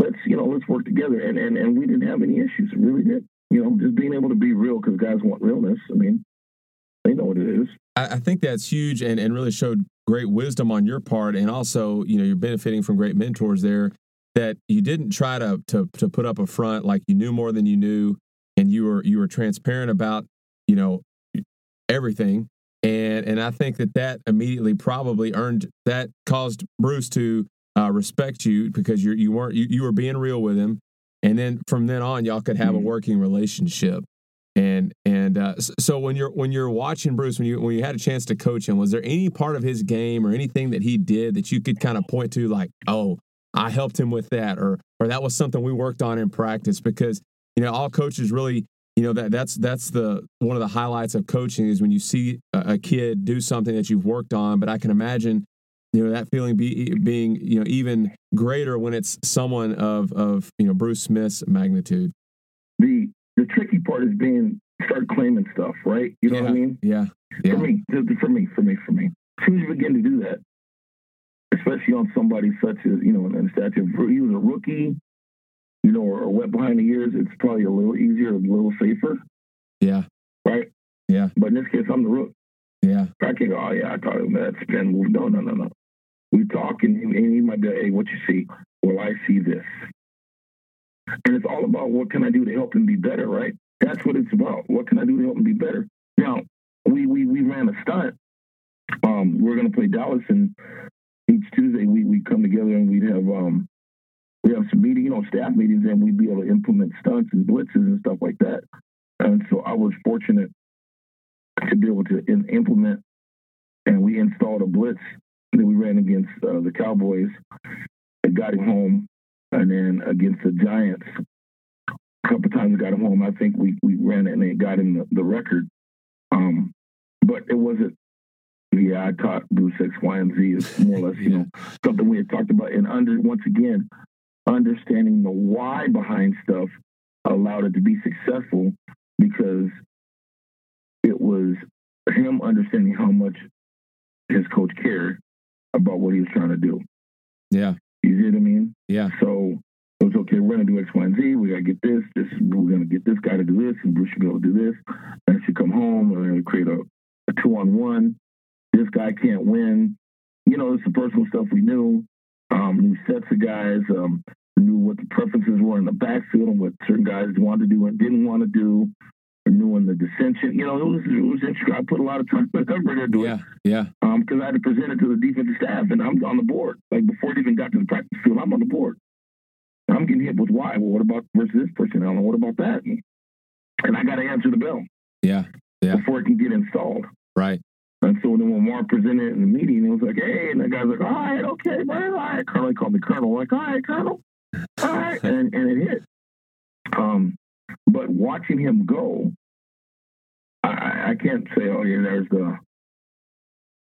let's you know let's work together. And and and we didn't have any issues. We really did. You know, just being able to be real because guys want realness. I mean, they know what it is. I, I think that's huge and, and really showed great wisdom on your part. And also, you know, you're benefiting from great mentors there that you didn't try to, to, to put up a front like you knew more than you knew. And you were, you were transparent about, you know, everything. And, and I think that that immediately probably earned that caused Bruce to uh, respect you because you you weren't you, you were being real with him, and then from then on y'all could have mm-hmm. a working relationship. And and uh, so when you're when you're watching Bruce, when you when you had a chance to coach him, was there any part of his game or anything that he did that you could kind of point to, like, oh, I helped him with that, or or that was something we worked on in practice? Because you know all coaches really, you know that that's that's the one of the highlights of coaching is when you see a, a kid do something that you've worked on. But I can imagine you know that feeling be, being you know even greater when it's someone of of you know Bruce Smith's magnitude. The the tricky part is being start claiming stuff, right? You know yeah, what I mean? Yeah. yeah. For me, for me, for me, for me. As soon as you begin to do that, especially on somebody such as you know in stature, he was a rookie, you know, or wet behind the ears, it's probably a little easier, a little safer. Yeah. Right. Yeah. But in this case, I'm the rook. Yeah. I can't go. Oh yeah, I thought that spin move. No, no, no, no. We talk, and, and he might be, like, hey, what you see? Well, I see this. And it's all about what can I do to help him be better, right? That's what it's about. What can I do to help him be better? Now, we we, we ran a stunt. Um, we're going to play Dallas, and each Tuesday we we come together and we'd have um we have some meeting, you know, staff meetings, and we'd be able to implement stunts and blitzes and stuff like that. And so I was fortunate to be able to implement, and we installed a blitz that we ran against uh, the Cowboys. It got him home and then against the Giants, a couple times got him home. I think we, we ran it and it got him the, the record. Um, but it wasn't, yeah, I taught Bruce X, Y, and Z is more or less, you know, something we had talked about. And under once again, understanding the why behind stuff allowed it to be successful because it was him understanding how much his coach cared about what he was trying to do. Yeah. You see what I mean? Yeah. So it was okay. We're gonna do X, Y, and Z. We gotta get this. This we're gonna get this guy to do this, and Bruce should be able to do this. And should come home. We're gonna create a, a two on one. This guy can't win. You know, it's the personal stuff we knew. Um, new sets of guys. Um, knew what the preferences were in the backfield and what certain guys wanted to do and didn't want to do renewing the dissension. You know, it was it was interesting. I put a lot of time and effort into yeah, it. Yeah, yeah. Um, because I had to present it to the defensive staff, and I'm on the board. Like before it even got to the practice field, I'm on the board. I'm getting hit with why? Well, what about versus this personnel, and what about that? And, and I got to answer the bell. Yeah, yeah. Before it can get installed. Right. And so then when Mark presented in the meeting, it was like, hey, and the guy's like, all right, okay, man, all right. Colonel called me Colonel, like, all right, Colonel, all right, and and it hit. Um, but watching him go, I, I can't say, oh yeah, there's the,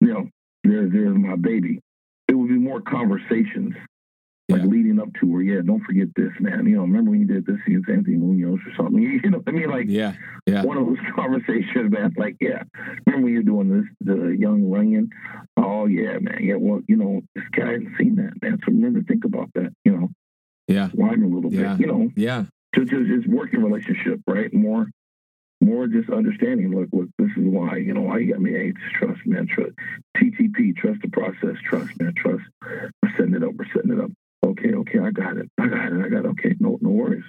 you know, there's there's my baby. It would be more conversations, like yeah. leading up to where, yeah, don't forget this, man. You know, remember when you did this against Anthony Munoz or something? You know, I mean, like, yeah, yeah, one of those conversations, man. Like, yeah, remember when you're doing this, the young Runyan? Oh yeah, man. Yeah, well, you know, this guy hasn't seen that, man. So remember, to think about that. You know, yeah, whine a little yeah. bit. You know, yeah. So it's, it's working relationship, right? More more just understanding. Look, look, this is why. You know why you got me. Hey, trust, man. Trust. TTP. Trust the process. Trust, man. Trust. We're setting it up. We're setting it up. Okay, okay. I got it. I got it. I got it. Okay. No, no worries.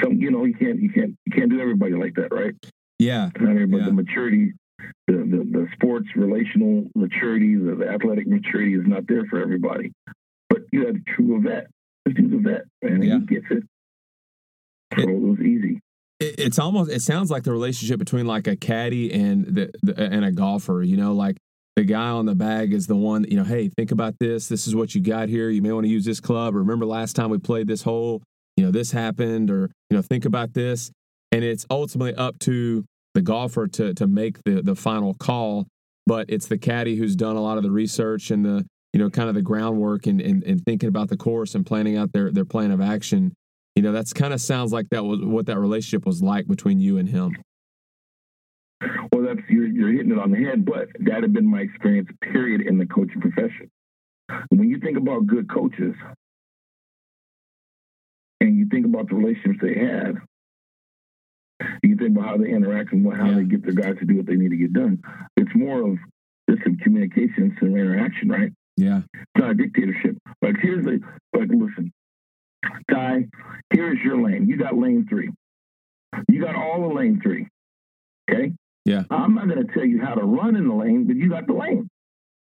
So you know, you can't, you can't, you can't do everybody like that, right? Yeah. Not everybody. Yeah. The maturity, the, the the sports relational maturity, the, the athletic maturity is not there for everybody. But you had a true vet. This dude's a vet, man. Yeah. He gets it. So it, it was easy. it's almost it sounds like the relationship between like a caddy and the, the, and a golfer you know like the guy on the bag is the one you know hey think about this. This is what you got here. You may want to use this club remember last time we played this hole? You know this happened or you know think about this. And it's ultimately up to the golfer to to make the the final call but it's the caddy who's done a lot of the research and the you know kind of the groundwork and, and, and thinking about the course and planning out their their plan of action you know, that's kind of sounds like that was what that relationship was like between you and him. Well, that's you're, you're hitting it on the head, but that had been my experience, period, in the coaching profession. When you think about good coaches, and you think about the relationships they had. You think about how they interact and how yeah. they get their guys to do what they need to get done. It's more of just some communication, some interaction, right? Yeah. It's not a dictatorship. Like here's the like listen, Ty, here's your lane. You got lane three. You got all the lane three. Okay? Yeah. I'm not gonna tell you how to run in the lane, but you got the lane.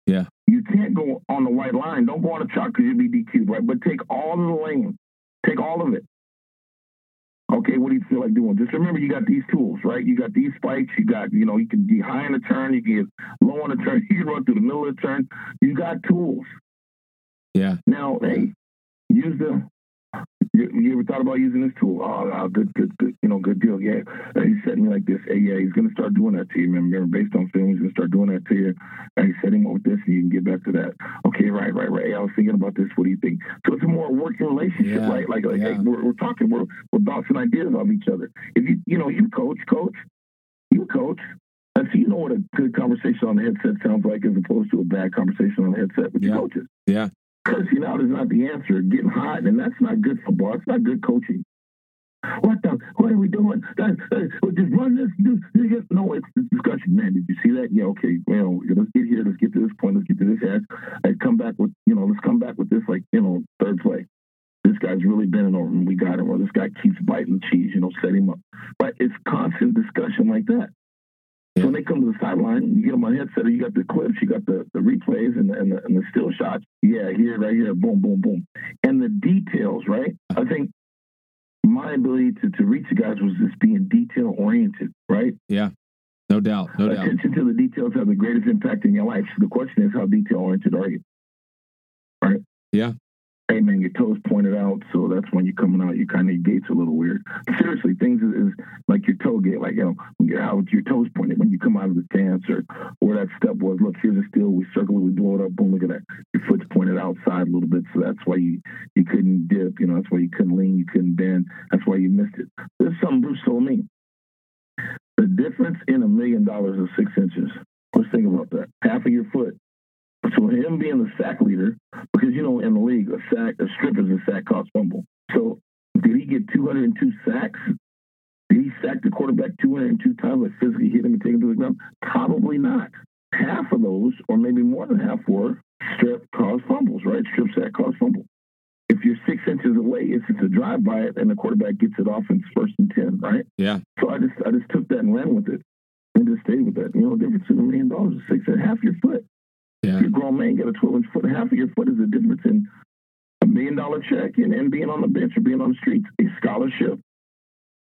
Yeah. You can't go on the white line. Don't go on the chalk because you'll be DQ'd, right? But take all of the lane. Take all of it. Okay, what do you feel like doing? Just remember you got these tools, right? You got these spikes, you got, you know, you can be high in the turn, you can get low on the turn, you can run through the middle of the turn. You got tools. Yeah. Now, hey, use the you, you, ever thought about using this tool? Oh, oh, good, good, good. You know, good deal. Yeah. He set me like this. Hey, yeah, he's going to start doing that to you. man. Remember, based on film, he's going to start doing that to you. And he set him up with this, and you can get back to that. Okay, right, right, right. Hey, I was thinking about this. What do you think? So it's a more working relationship, yeah. right? Like, like yeah. hey, we're, we're talking, we're, we're bouncing ideas off each other. If you, you know, you coach, coach, you coach. And so you know what a good conversation on the headset sounds like as opposed to a bad conversation on the headset with yeah. your coaches. Yeah cursing out is not the answer. Getting hot, and that's not good football. It's not good coaching. What the? What are we doing? Uh, uh, just run this. Do, this. No, it's, discussion, man. Did you see that? Yeah, okay. Well, let's get here. Let's get to this point. Let's get to this edge. And come back with, you know, let's come back with this, like, you know, third play. This guy's really bending over, and we got him. Or this guy keeps biting cheese. You know, set him up. But it's constant discussion like that. So when they come to the sideline, you get them on headset, you got the clips, you got the, the replays and the, and the, and the still shots. Yeah, here, right here, boom, boom, boom. And the details, right? I think my ability to, to reach the guys was just being detail oriented, right? Yeah, no doubt, no Attention doubt. Attention to the details have the greatest impact in your life. So the question is, how detail oriented are you? Right? Yeah, hey man, your toes pointed out, so that's when you're coming out. You kind of your gait's a little weird. Seriously, things is, is like your toe gait, like you know, with your toes pointed when you come out of the stance or where that step was. Look, here's a steel. We circle it, we blow it up. Boom, look at that. Your foot's pointed outside a little bit, so that's why you you couldn't dip. You know, that's why you couldn't lean, you couldn't bend. That's why you missed it. This is something Bruce told me. The difference in a million dollars is six inches. Let's think about that. Half of your foot so him being the sack leader, because you know in the league a sack, a strip is a sack cost fumble. So did he get 202 sacks? Did he sack the quarterback 202 times, like physically hit him and take him to the ground? Probably not. Half of those, or maybe more than half, were strip cause fumbles, right? Strip sack cause fumble. If you're six inches away, it's just a drive by it, and the quarterback gets it off in first and ten, right? Yeah. So I just I just took that and ran with it, and just stayed with that. You know, the difference in a million dollars is six and half your foot. Yeah. You're a grown man, get a 12 inch foot. Half of your foot is the difference in a million dollar check and, and being on the bench or being on the streets, a scholarship,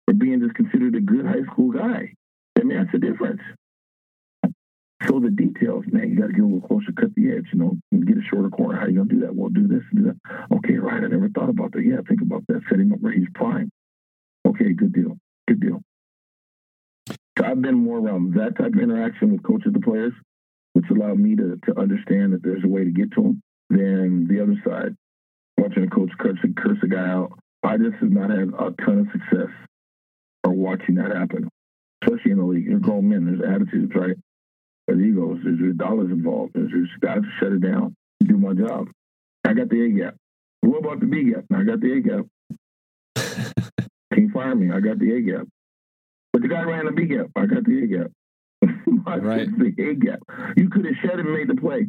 or being just considered a good high school guy. I mean, that's the difference. So the details, man, you got to get a little closer, cut the edge, you know, and get a shorter corner. How you gonna do that? Well, do this, do that. Okay, right. I never thought about that. Yeah, think about that. Setting up where he's prime. Okay, good deal. Good deal. So I've been more around that type of interaction with coaches, the players, which allowed me to, to understand that there's a way to get to him. Then the other side, watching a coach curse, curse a guy out, I just have not had a ton of success or watching that happen, especially in the league. You're grown men, there's attitudes, right? There's egos, there's, there's dollars involved, there's, there's guys to shut it down, do my job. I got the A gap. What about the B gap? I got the A gap. Can't fire me. I got the A gap. But the guy ran the B gap. I got the A gap. Right. the A gap. You could have shed and made the play.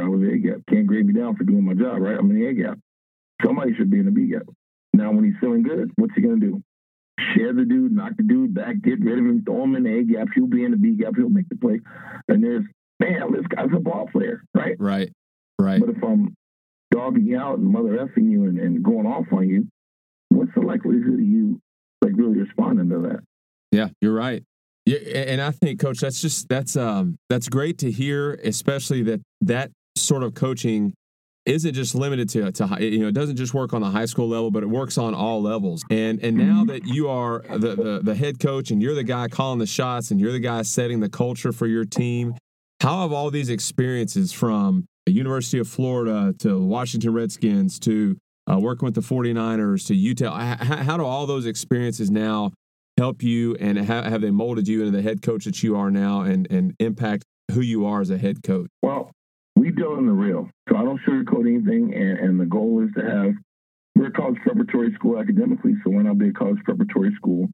I was A gap. Can't grade me down for doing my job, right? I'm in the A gap. Somebody should be in the B gap. Now, when he's feeling good, what's he going to do? Share the dude, knock the dude back, get rid of him, throw him in the A gap. He'll be in the B gap. He'll make the play. And there's, man, this guy's a ball player, right? Right, right. But if I'm dogging you out and mother effing you and, and going off on you, what's the likelihood of you like really responding to that? Yeah, you're right. Yeah, and I think, Coach, that's just that's um that's great to hear, especially that that sort of coaching isn't just limited to to you know it doesn't just work on the high school level, but it works on all levels. And and now that you are the the, the head coach and you're the guy calling the shots and you're the guy setting the culture for your team, how have all these experiences from the University of Florida to Washington Redskins to uh, working with the 49ers to Utah, how, how do all those experiences now help you and have, have they molded you into the head coach that you are now and, and impact who you are as a head coach? Well, we deal in the real. So I don't sugarcoat anything. And, and the goal is to have we're a college preparatory school academically, so why not be a college preparatory school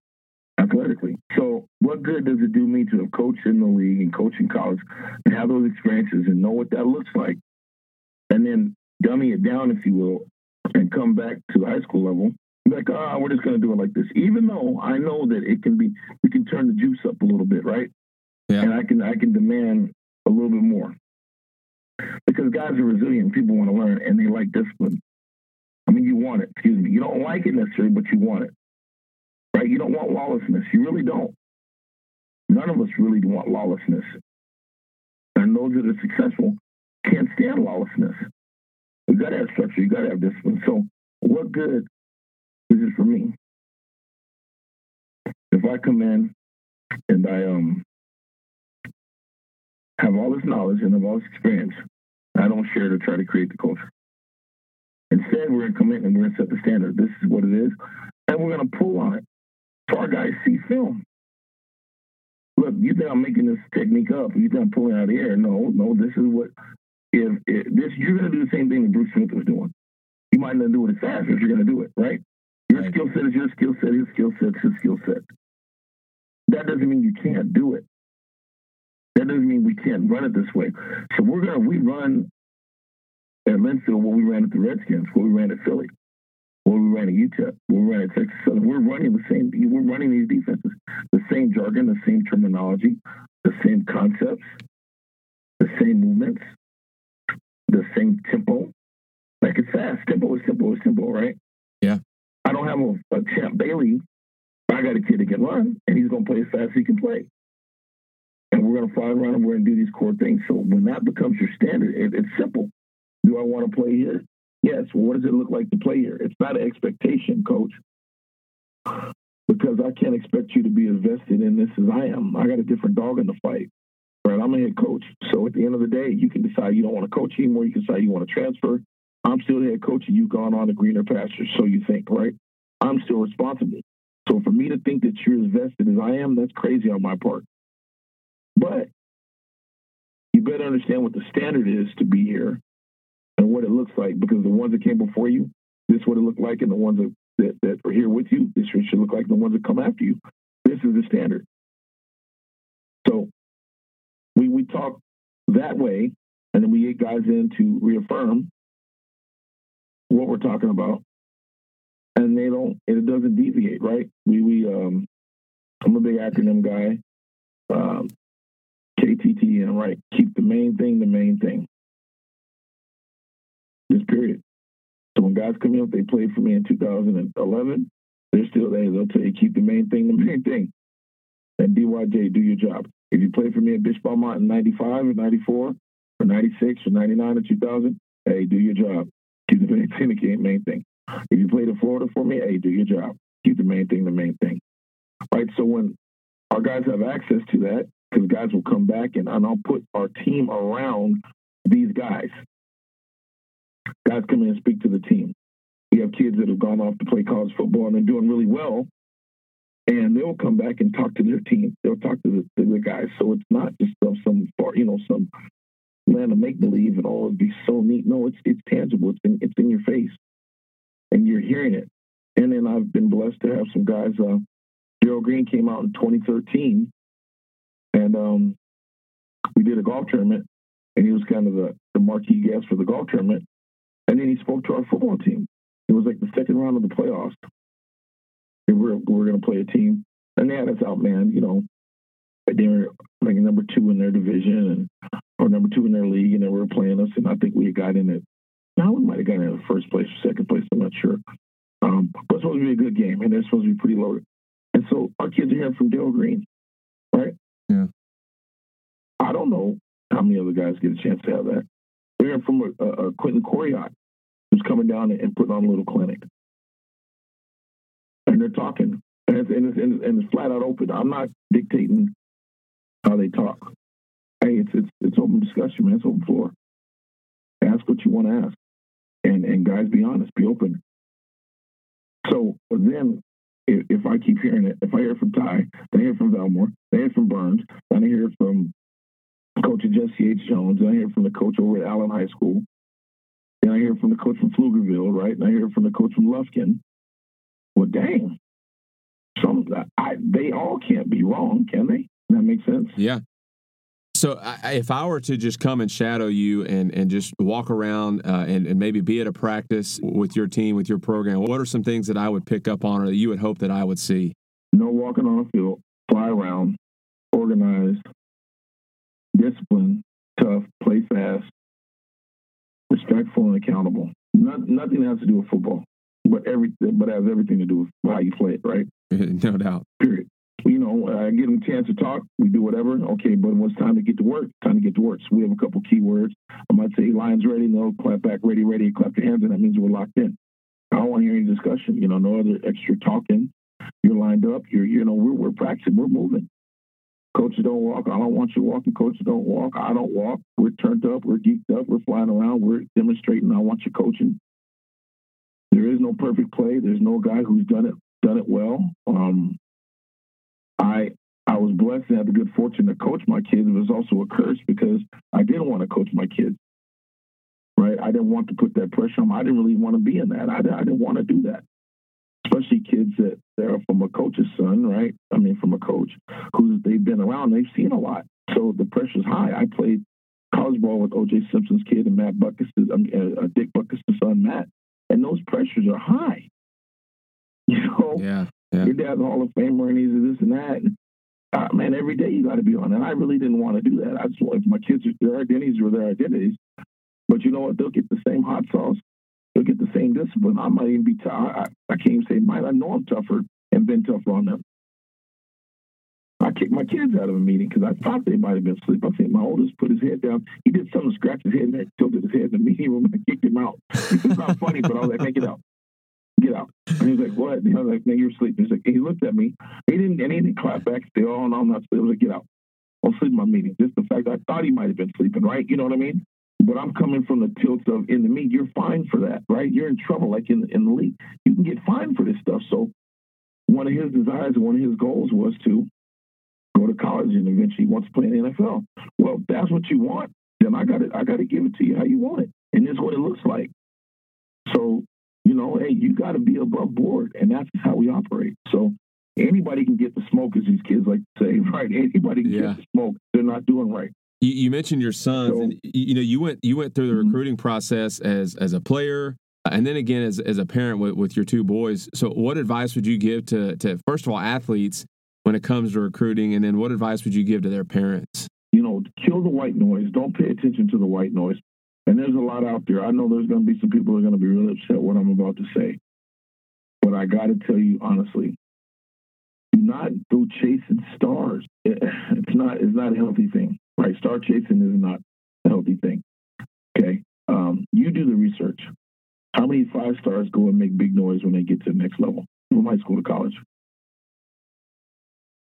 athletically? So, what good does it do me to have coached in the league and coach in college and have those experiences and know what that looks like, and then dummy it down, if you will, and come back to the high school level? Like, ah, oh, we're just going to do it like this, even though I know that it can be, we can turn the juice up a little bit, right? Yeah. And I can, I can demand a little bit more because guys are resilient. People want to learn and they like discipline. I mean, you want it. Excuse me. You don't like it necessarily, but you want it. Right? You don't want lawlessness. You really don't. None of us really want lawlessness. And those that are successful can't stand lawlessness. You got to have structure. You got to have discipline. So, what good for me if I come in and I um have all this knowledge and have all this experience, I don't share to try to create the culture. Instead, we're to come in and we're to set the standard. This is what it is, and we're going to pull on it. So our guys see film. Look, you think I'm making this technique up? You think I'm pulling out of air? No, no. This is what. If, if this, you're to do the same thing that Bruce Smith was doing. You might not do it as fast, you're going to do it, right? Your skill set is your skill set. His skill set is his skill set. That doesn't mean you can't do it. That doesn't mean we can't run it this way. So we're gonna we run at Linfield what we ran at the Redskins, what we ran at Philly, what we ran at Utah, what we ran at Texas Southern. We're running the same. We're running these defenses, the same jargon, the same terminology, the same concepts, the same movements, the same tempo. Like it's fast. Tempo is tempo is tempo, right? Yeah. I don't have a, a Champ Bailey. I got a kid that can run, and he's going to play as fast as he can play and we're going to fly around and we're going to do these core things. So when that becomes your standard, it, it's simple. Do I want to play here? Yes. Well, what does it look like to play here? It's not an expectation, coach, because I can't expect you to be as vested in this as I am. I got a different dog in the fight. Right, I'm a head coach. So at the end of the day, you can decide you don't want to coach anymore. You can decide you want to transfer. I'm still the head coach, and you've gone on to greener pastures. So you think, right? I'm still responsible. So for me to think that you're as vested as I am, that's crazy on my part. But you better understand what the standard is to be here and what it looks like because the ones that came before you, this is what it looked like, and the ones that, that, that are here with you, this should look like the ones that come after you. This is the standard. So we, we talk that way, and then we get guys in to reaffirm what we're talking about. And they don't, it doesn't deviate, right? We, we, um, I'm a big acronym guy. Um, KTTM, right? Keep the main thing the main thing. Just period. So when guys come in, they played for me in 2011, they're still there. They'll tell you, keep the main thing the main thing. And DYJ, do your job. If you played for me at Bishop Belmont in 95 or 94 or 96 or 99 or 2000, hey, do your job. The main thing the main thing. If you played in Florida for me, hey, do your job. Keep the main thing the main thing. Right? So when our guys have access to that, because guys will come back and, and I'll put our team around these guys. Guys come in and speak to the team. We have kids that have gone off to play college football and they're doing really well. And they'll come back and talk to their team. They'll talk to the, to the guys. So it's not just some, some far, you know, some land of make believe and all it'd be so neat. No, it's it's tangible. It's in it's in your face, and you're hearing it. And then I've been blessed to have some guys. Uh, Darrell Green came out in 2013 and um, we did a golf tournament, and he was kind of the, the marquee guest for the golf tournament. And then he spoke to our football team. It was like the second round of the playoffs. We're we're going to play a team, and they had us out, man. You know, they were like number two in their division, and or number two in their league, and they were playing us. And I think we got in it. Now we might have gotten in the first place or second place. I'm not sure. Um, but it's supposed to be a good game, and it's supposed to be pretty loaded. And so our kids are hearing from Darrell Green, right? Yeah. I don't know how many other guys get a chance to have that. We're hearing from a, a, a Quentin Coryatt who's coming down and putting on a little clinic. And they're talking. And it's, and it's, and it's, and it's flat out open. I'm not dictating how they talk. Hey, it's, it's, it's open discussion, man. It's open floor. Ask what you want to ask. And, and guys, be honest, be open. So then if, if I keep hearing it, if I hear from Ty, then I hear from Valmore, then I hear from Burns, then I hear from Coach Jesse H. Jones, and I hear from the coach over at Allen High School, and I hear from the coach from Pflugerville, right? And I hear from the coach from Lufkin. Well, dang, some I, they all can't be wrong, can they? That makes sense. Yeah. So I, if I were to just come and shadow you and, and just walk around uh, and, and maybe be at a practice with your team, with your program, what are some things that I would pick up on or that you would hope that I would see? No walking on the field, fly around, organized, disciplined, tough, play fast, respectful, and accountable. Not, nothing has to do with football, but every but has everything to do with how you play it, right? no doubt. Period. You know, I give them a chance to talk. We do whatever. Okay, but when it's time to get to work, time to get to work. So we have a couple key words. I might say, "Lions ready." No, clap back, ready, ready. Clap your hands, and that means we're locked in. I don't want to hear any discussion. You know, no other extra talking. You're lined up. You're, you know, we're we're practicing. We're moving. Coaches don't walk. I don't want you walking. Coaches don't walk. I don't walk. We're turned up. We're geeked up. We're flying around. We're demonstrating. I want you coaching. There is no perfect play. There's no guy who's done it done it well. Um, I I was blessed and had the good fortune to coach my kids. It was also a curse because I didn't want to coach my kids. Right? I didn't want to put that pressure on them. I didn't really want to be in that. I, I didn't want to do that especially kids that they're from a coach's son, right? I mean, from a coach who they've been around, they've seen a lot. So the pressure's high. I played college ball with O.J. Simpson's kid and Matt Butkus, um, uh, Dick Butkus' son, Matt, and those pressures are high. You know, yeah, yeah. your dad's a Hall of Famer and he's this and that. And, uh, man, every day you got to be on. And I really didn't want to do that. I just want my kids, their identities were their identities. But you know what? They'll get the same hot sauce they'll get the same discipline. I might even be tough. I, I can't even say mine. I know I'm tougher and been tougher on them. I kicked my kids out of a meeting because I thought they might have been asleep. I think my oldest put his head down. He did something, scratched his head, and tilted his head in the meeting room. And I kicked him out. It's not funny, but I was like, "Hey, get out, get out." And he was like, "What?" And I was like, "Man, you're asleep." He's like, he looked at me. He didn't, and he didn't clap back. Say, "Oh no, I'm not asleep." I was like, "Get out." I'll sleep my meeting. Just the fact I thought he might have been sleeping, right? You know what I mean? But I'm coming from the tilt of in the meet, you're fine for that, right? You're in trouble, like in in the league. You can get fined for this stuff. So one of his desires, one of his goals was to go to college and eventually wants to play in the NFL. Well, that's what you want, then I got to I got to give it to you how you want it, and this is what it looks like. So you know, hey, you got to be above board, and that's how we operate. So anybody can get the smoke, as these kids like to say, right? Anybody can yeah. get the smoke. They're not doing right. You, you mentioned your sons, so, and you know you went you went through the mm-hmm. recruiting process as as a player, and then again as as a parent with, with your two boys. So, what advice would you give to to first of all athletes when it comes to recruiting, and then what advice would you give to their parents? You know, kill the white noise. Don't pay attention to the white noise. And there's a lot out there. I know there's going to be some people who are going to be really upset what I'm about to say, but I got to tell you honestly, do not go chasing stars. It's not. It's not a healthy thing. Right? Star chasing is not a healthy thing. Okay. Um, you do the research. How many five stars go and make big noise when they get to the next level from high school to college?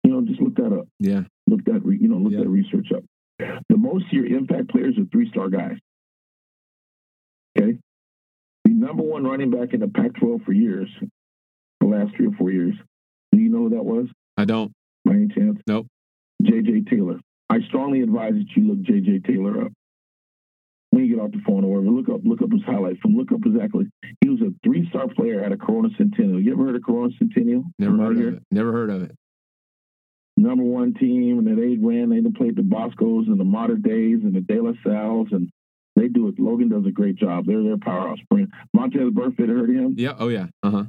You know, just look that up. Yeah. Look that, you know, look yeah. that research up. The most of your impact players are three star guys. Okay. The number one running back in the Pac 12 for years, the last three or four years. Do you know who that was? I don't. By any chance? Nope. J.J. Taylor. I strongly advise that you look J.J. Taylor up. When you get off the phone or whatever, look up look up his highlights from look up his exactly. He was a three star player at a Corona Centennial. You ever heard of Corona Centennial? Never heard of it. Never heard of it. Number one team, and then they ran. They played the Boscos and the Mater Deis and the De La Salles, and they do it. Logan does a great job. They're their powerhouse. Sprint. Vontaze Burfict, heard him? Yeah. Oh yeah. Uh huh.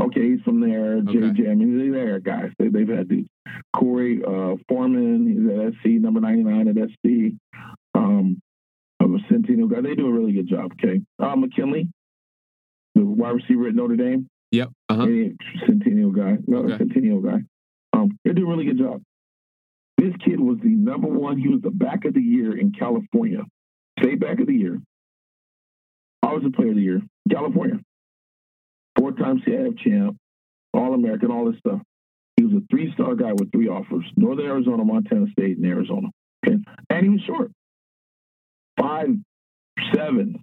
Okay, he's from there. Okay. JJ. I mean, they're there, guys. They, have had dudes. Corey uh, Foreman, he's at SC, number 99 at SC. Um, of a Centennial guy. They do a really good job, okay? Uh, McKinley, the wide receiver at Notre Dame. Yep. Uh-huh. Centennial guy. No, okay. Centennial guy. Um, they do a really good job. This kid was the number one. He was the back of the year in California. State back of the year. I was the player of the year. California four-time CIF champ, All-American, all this stuff. He was a three-star guy with three offers: Northern Arizona, Montana State, and Arizona. Okay, and he was short, five seven.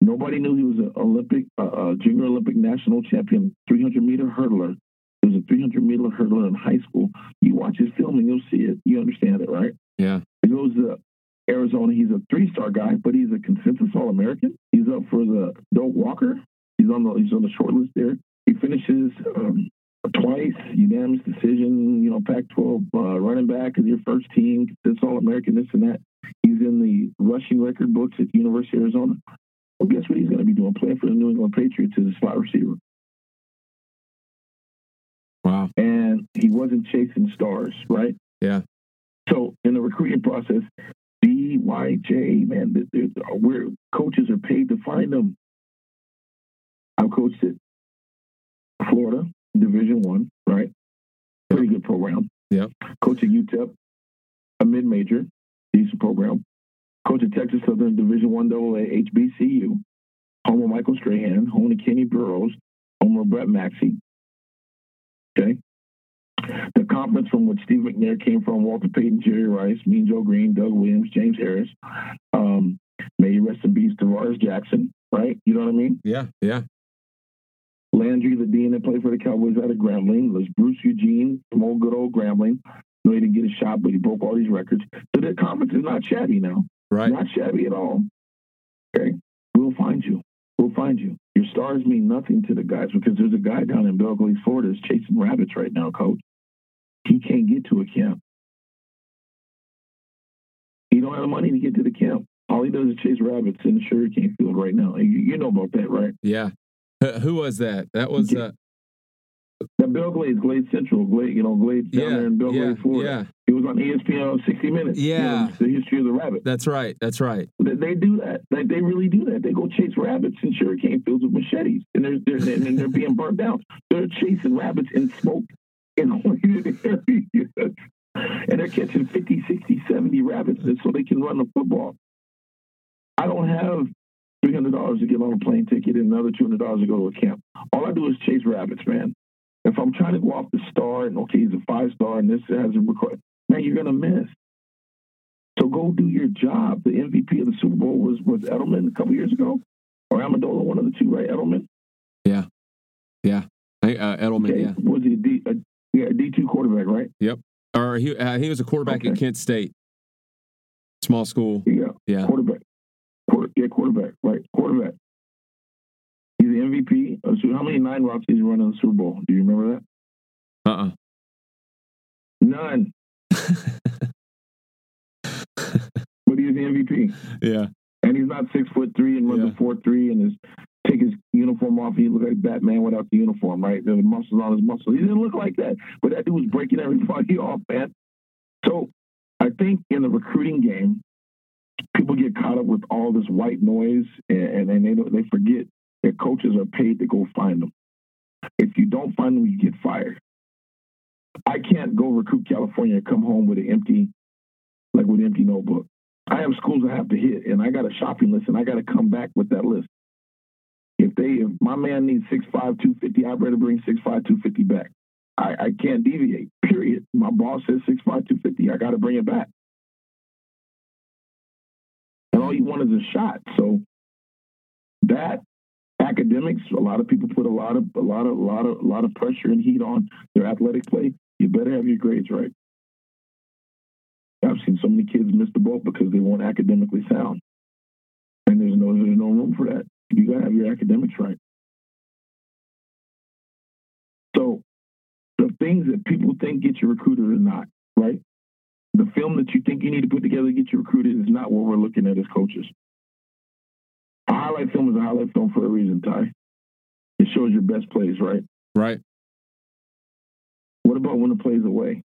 Nobody knew he was an Olympic, uh, junior Olympic national champion, 300 meter hurdler. He was a 300 meter hurdler in high school. You watch his film and you'll see it. You understand it, right? Yeah. He goes to Arizona. He's a three-star guy, but he's a consensus All-American. He's up for the Doak Walker. He's on the he's on the short list there. He finishes um, twice, unanimous decision. You know, Pac-12 uh, running back is your first team, consensus All-American, this and that. He's in the rushing record books at University of Arizona. Well, guess what he's going to be doing? Playing for the New England Patriots as a slot receiver. Wow. And he wasn't chasing stars, right? Yeah. So in the recruiting process, BYJ, man, where coaches are paid to find them. I've coached at Florida, Division One, right? Pretty good program. Yeah. Coach at UTEP, a mid-major, decent program. Coach at Texas Southern Division One AA HBCU. Home of Michael Strahan, home of Kenny Burrough, home of Brett Maxie. Okay. The conference from which Steve McNair came from, Walter Payton, Jerry Rice, Mean Joe Greene, Doug Williams, James Harris. Um, may you rest in peace, Tarvaris Jackson, right? You know what I mean? Yeah, yeah. Landry, the dean that played for the Cowboys out of Grambling, was Bruce Eugene from old good old Grambling. No, he didn't get a shot, but he broke all these records. So the conference is not shabby now. Right. Not shabby at all. Okay. We'll find you. We'll find you. Your stars mean nothing to the guys because there's a guy down in Belle Glade, Florida, is chasing rabbits right now, coach. He can't get to a camp. He don't have the money to get to the camp. All he does is chase rabbits in the sugarcane field right now. You, you know about that, right? Yeah. Who was that? That was uh, that Belle Glade, Glade Central, Glade, you know, Glade down yeah, there in Bill yeah, Glade, Florida. Yeah. It was on ESPN on 60 Minutes. Yeah. You know, the history of the rabbit. That's right. That's right. They, they do that. They, they really do that. They go chase rabbits in sugarcane fields with machetes, and they're, they're and they're being burnt down. They're chasing rabbits in smoke in lighted areas, and they're catching 50, 60, 70 rabbits so they can run the football. I don't have three hundred dollars to get on a plane ticket and another two hundred dollars to go to a camp. All I do is chase rabbits, man. If I'm trying to go off the star and okay, he's a five star and this has a record, man, you're gonna miss. So go do your job. The MVP of the Super Bowl was was Edelman a couple years ago, or Amendola, one of the two, right? Edelman. Yeah, yeah. Uh, Edelman, Okay. yeah, Was he D? A, yeah, D two quarterback, right? Yep. Or he uh, he was a quarterback at Kent State, small school. Yeah, Yeah, quarterback. Quarter, yeah, quarterback, right? Quarterback. He's the MVP. So how many nine routes did he run in the Super Bowl? Do you remember that? uh, uh None. But he's the MVP. yeah, And he's not six foot three and runs Yeah. a four three and is take his uniform off and he look like Batman without the uniform, right? The muscles on his muscles. He didn't look like that. But that dude was breaking everybody off, man. So I think in the recruiting game, people get caught up with all this white noise and, and they they forget that coaches are paid to go find them. If you don't find them, you get fired. I can't go recruit California and come home with an empty, like with an empty notebook. I have schools I have to hit, and I got a shopping list, and I got to come back with that list. If they, if my man needs six five two fifty, I'd rather bring six five two fifty back. I, I can't deviate. Period. My boss says six five two fifty. I got to bring it back. And all you want is a shot. So that academics, a lot of people put a lot of a lot of a lot of a lot of pressure and heat on their athletic play. You better have your grades right. I've seen so many kids miss the boat because they weren't academically sound, and there's no there's no room for that. You gotta have your academics right. So the things that people think get you recruited are not right. The film that you think you need to put together to get you recruited is not what we're looking at as coaches. A highlight film is a highlight film for a reason, Ty. It shows your best plays, right? right. What about when the play's away?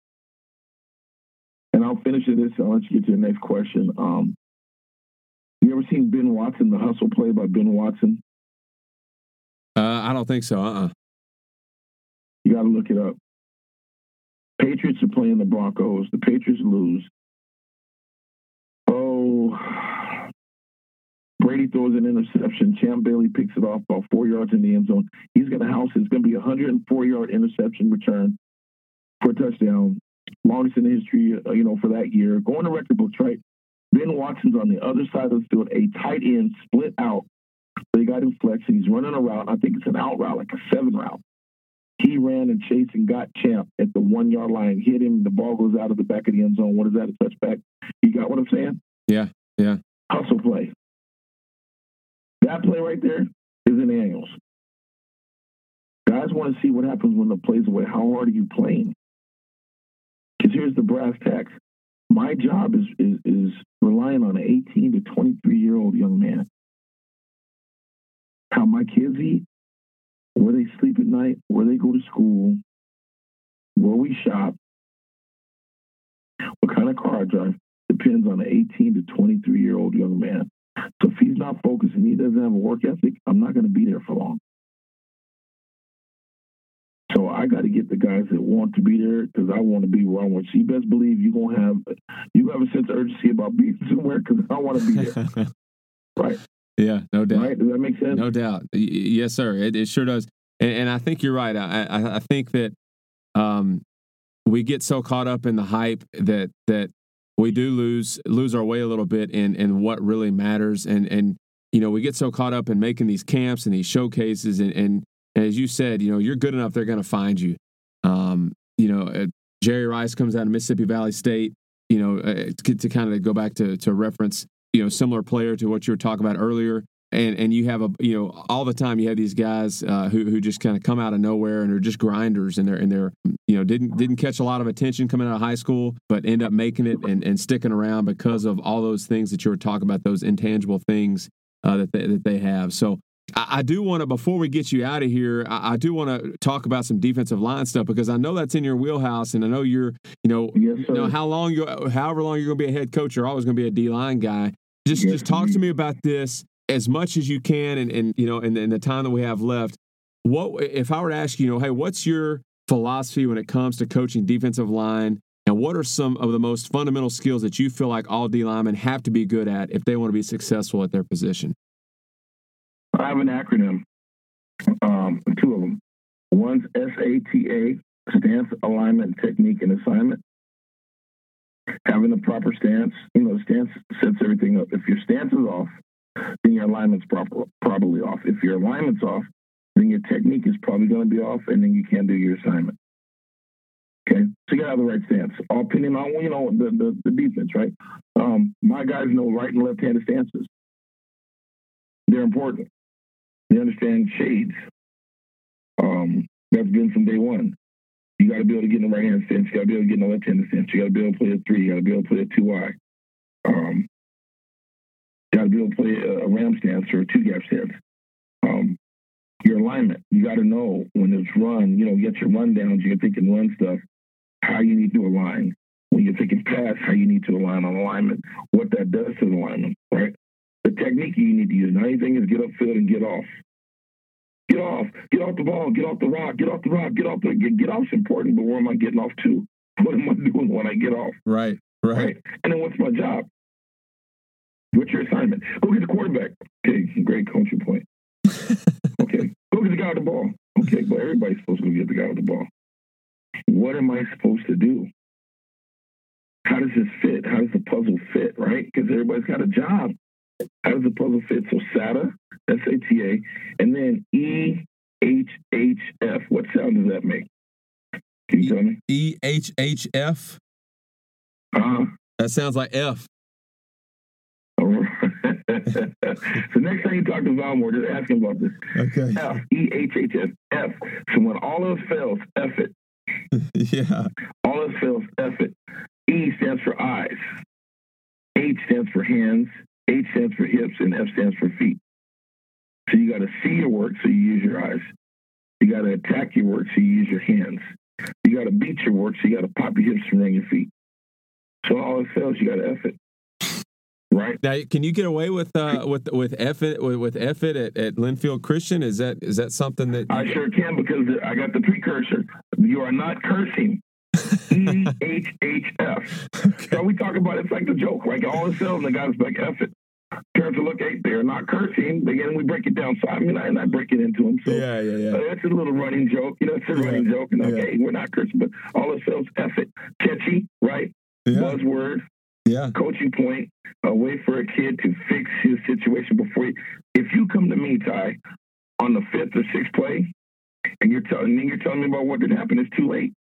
And I'll finish with this. I'll let you get to the next question. Um, you ever seen Ben Watson, the hustle play by Ben Watson? Uh, I don't think so. Uh, uh You got to look it up. Patriots are playing the Broncos. The Patriots lose. Oh, Brady throws an interception. Champ Bailey picks it off about four yards in the end zone. He's going to house. It's going to be a 104 yard interception return for a touchdown. Longest in history, uh, you know, for that year. Going to record books, right? Ben Watson's on the other side of the field, a tight end split out. They got him flex, and he's running a route. I think it's an out route, like a seven route. He ran and chased and got Champ at the one yard line, hit him. The ball goes out of the back of the end zone. What is that? A touchback. You got what I'm saying? Yeah, yeah. Hustle play. That play right there is in the annuals. Guys want to see what happens when the play's away. How hard are you playing? Because here's the brass tacks. My job is, is, is relying on an 18 to 23 year old young man. How my kids eat, where they sleep at night, where they go to school, where we shop, what kind of car I drive depends on an 18 to 23 year old young man. So if he's not focused and he doesn't have a work ethic, I'm not going to be there for long. So I got to get the guys that want to be there because I want to be where I want. So you best believe you're gonna have you have a sense of urgency about being somewhere because I want to be there. right. Yeah, no doubt. Right? Does that make sense? No doubt. Yes, sir. It, it sure does. And, and, I think you're right. I, I, I think that um, we get so caught up in the hype that that we do lose lose our way a little bit in in what really matters. And and you know we get so caught up in making these camps and these showcases and and as you said, you know, you're good enough, they're going to find you. Um, you know, uh, Jerry Rice comes out of Mississippi Valley State. You know, uh, to, to, kind of go back to to reference, you know, similar player to what you were talking about earlier. And and you have a you know all the time you have these guys uh, who who just kind of come out of nowhere and are just grinders and they're and they're you know didn't didn't catch a lot of attention coming out of high school but end up making it and, and sticking around because of all those things that you were talking about those intangible things uh, that they, that they have. So I, do want to, before we get you out of here, I, I do want to talk about some defensive line stuff because I know that's in your wheelhouse, and I know you're, you know, yes, you know how long you, however long you're going to be a head coach, you're always going to be a D line guy. Just, yes, just talk to me about this as much as you can, and, and you know, in, in the time that we have left. What if I were to ask you, you know, hey, what's your philosophy when it comes to coaching defensive line? And what are some of the most fundamental skills that you feel like all D linemen have to be good at if they want to be successful at their position? I have an acronym, um, two of them. One's SATA, stance, alignment, technique, and assignment. Having the proper stance, you know, stance sets everything up. If your stance is off, then your alignment's proper, probably off. If your alignment's off, then your technique is probably going to be off, and then you can't do your assignment. Okay, so you got to have the right stance. All opinion on you know the, the, the defense, right? Um, my guys know right and left-handed stances. They're important. They understand shades. Um, that's been from day one. You got to be able to get in the right hand stance. You got to be able to get in the left hand stance. You got to be able to play a three. You got to be able to play a two eye. Um, you got to be able to play a, a ram stance or a two gap stance. Um, your alignment. You got to know when it's run. You know, get your run downs. You're thinking run stuff. How you need to align. When you're thinking pass, how you need to align on alignment. What that does to the alignment? The technique you need to use. Now, anything is get upfield and get off. Get off. Get off the ball. Get off the rock. Get off the rock. Get off the get, get off is important, but where am I getting off to? What am I doing when I get off? Right. Right. right? And then what's my job? What's your assignment? Go get the quarterback. Okay, great coaching point. okay. Go get the guy with the ball. Okay, but everybody's supposed to go get the guy with the ball. What am I supposed to do? How does this fit? How does the puzzle fit, right? Because everybody's got a job. How does the puzzle fit? So SATA, S-A-T-A, and then E-H-H-F. What sound does that make? Can you tell me? E-H-H-F? Uh-huh. That sounds like F. so next time you talk to Valmore, just ask him about this. Okay. F, E-H-H-F, F. So when all else fails, F it. yeah. All else fails, F it. E stands for eyes. H stands for hands. H stands for hips and F stands for feet. So you got to see your work, so you use your eyes. You got to attack your work, so you use your hands. You got to beat your work, so you got to pop your hips and run your feet. So all it fails, you got to F it. Right now, can you get away with uh, with with F it with, with F it at, at Linfield Christian? Is that is that something that I sure can because I got the precursor. You are not cursing. E H H F. So we talk about it, it's like the joke, like all the sales, the guys like F it. Turns to look, hey, they're not cursing. Again, we break it down. So I mean, I, and I break it into them. So yeah, yeah, yeah. Uh, it's a little running joke. You know, it's a yeah. running joke. And okay, yeah. we're not cursing, but all F it. Catchy, right? Yeah. Buzzword. Yeah. Coaching point. A way for a kid to fix his situation before you. If you come to me, Ty, on the fifth or sixth play, and you're telling me you're telling me about what did happen, it's too late.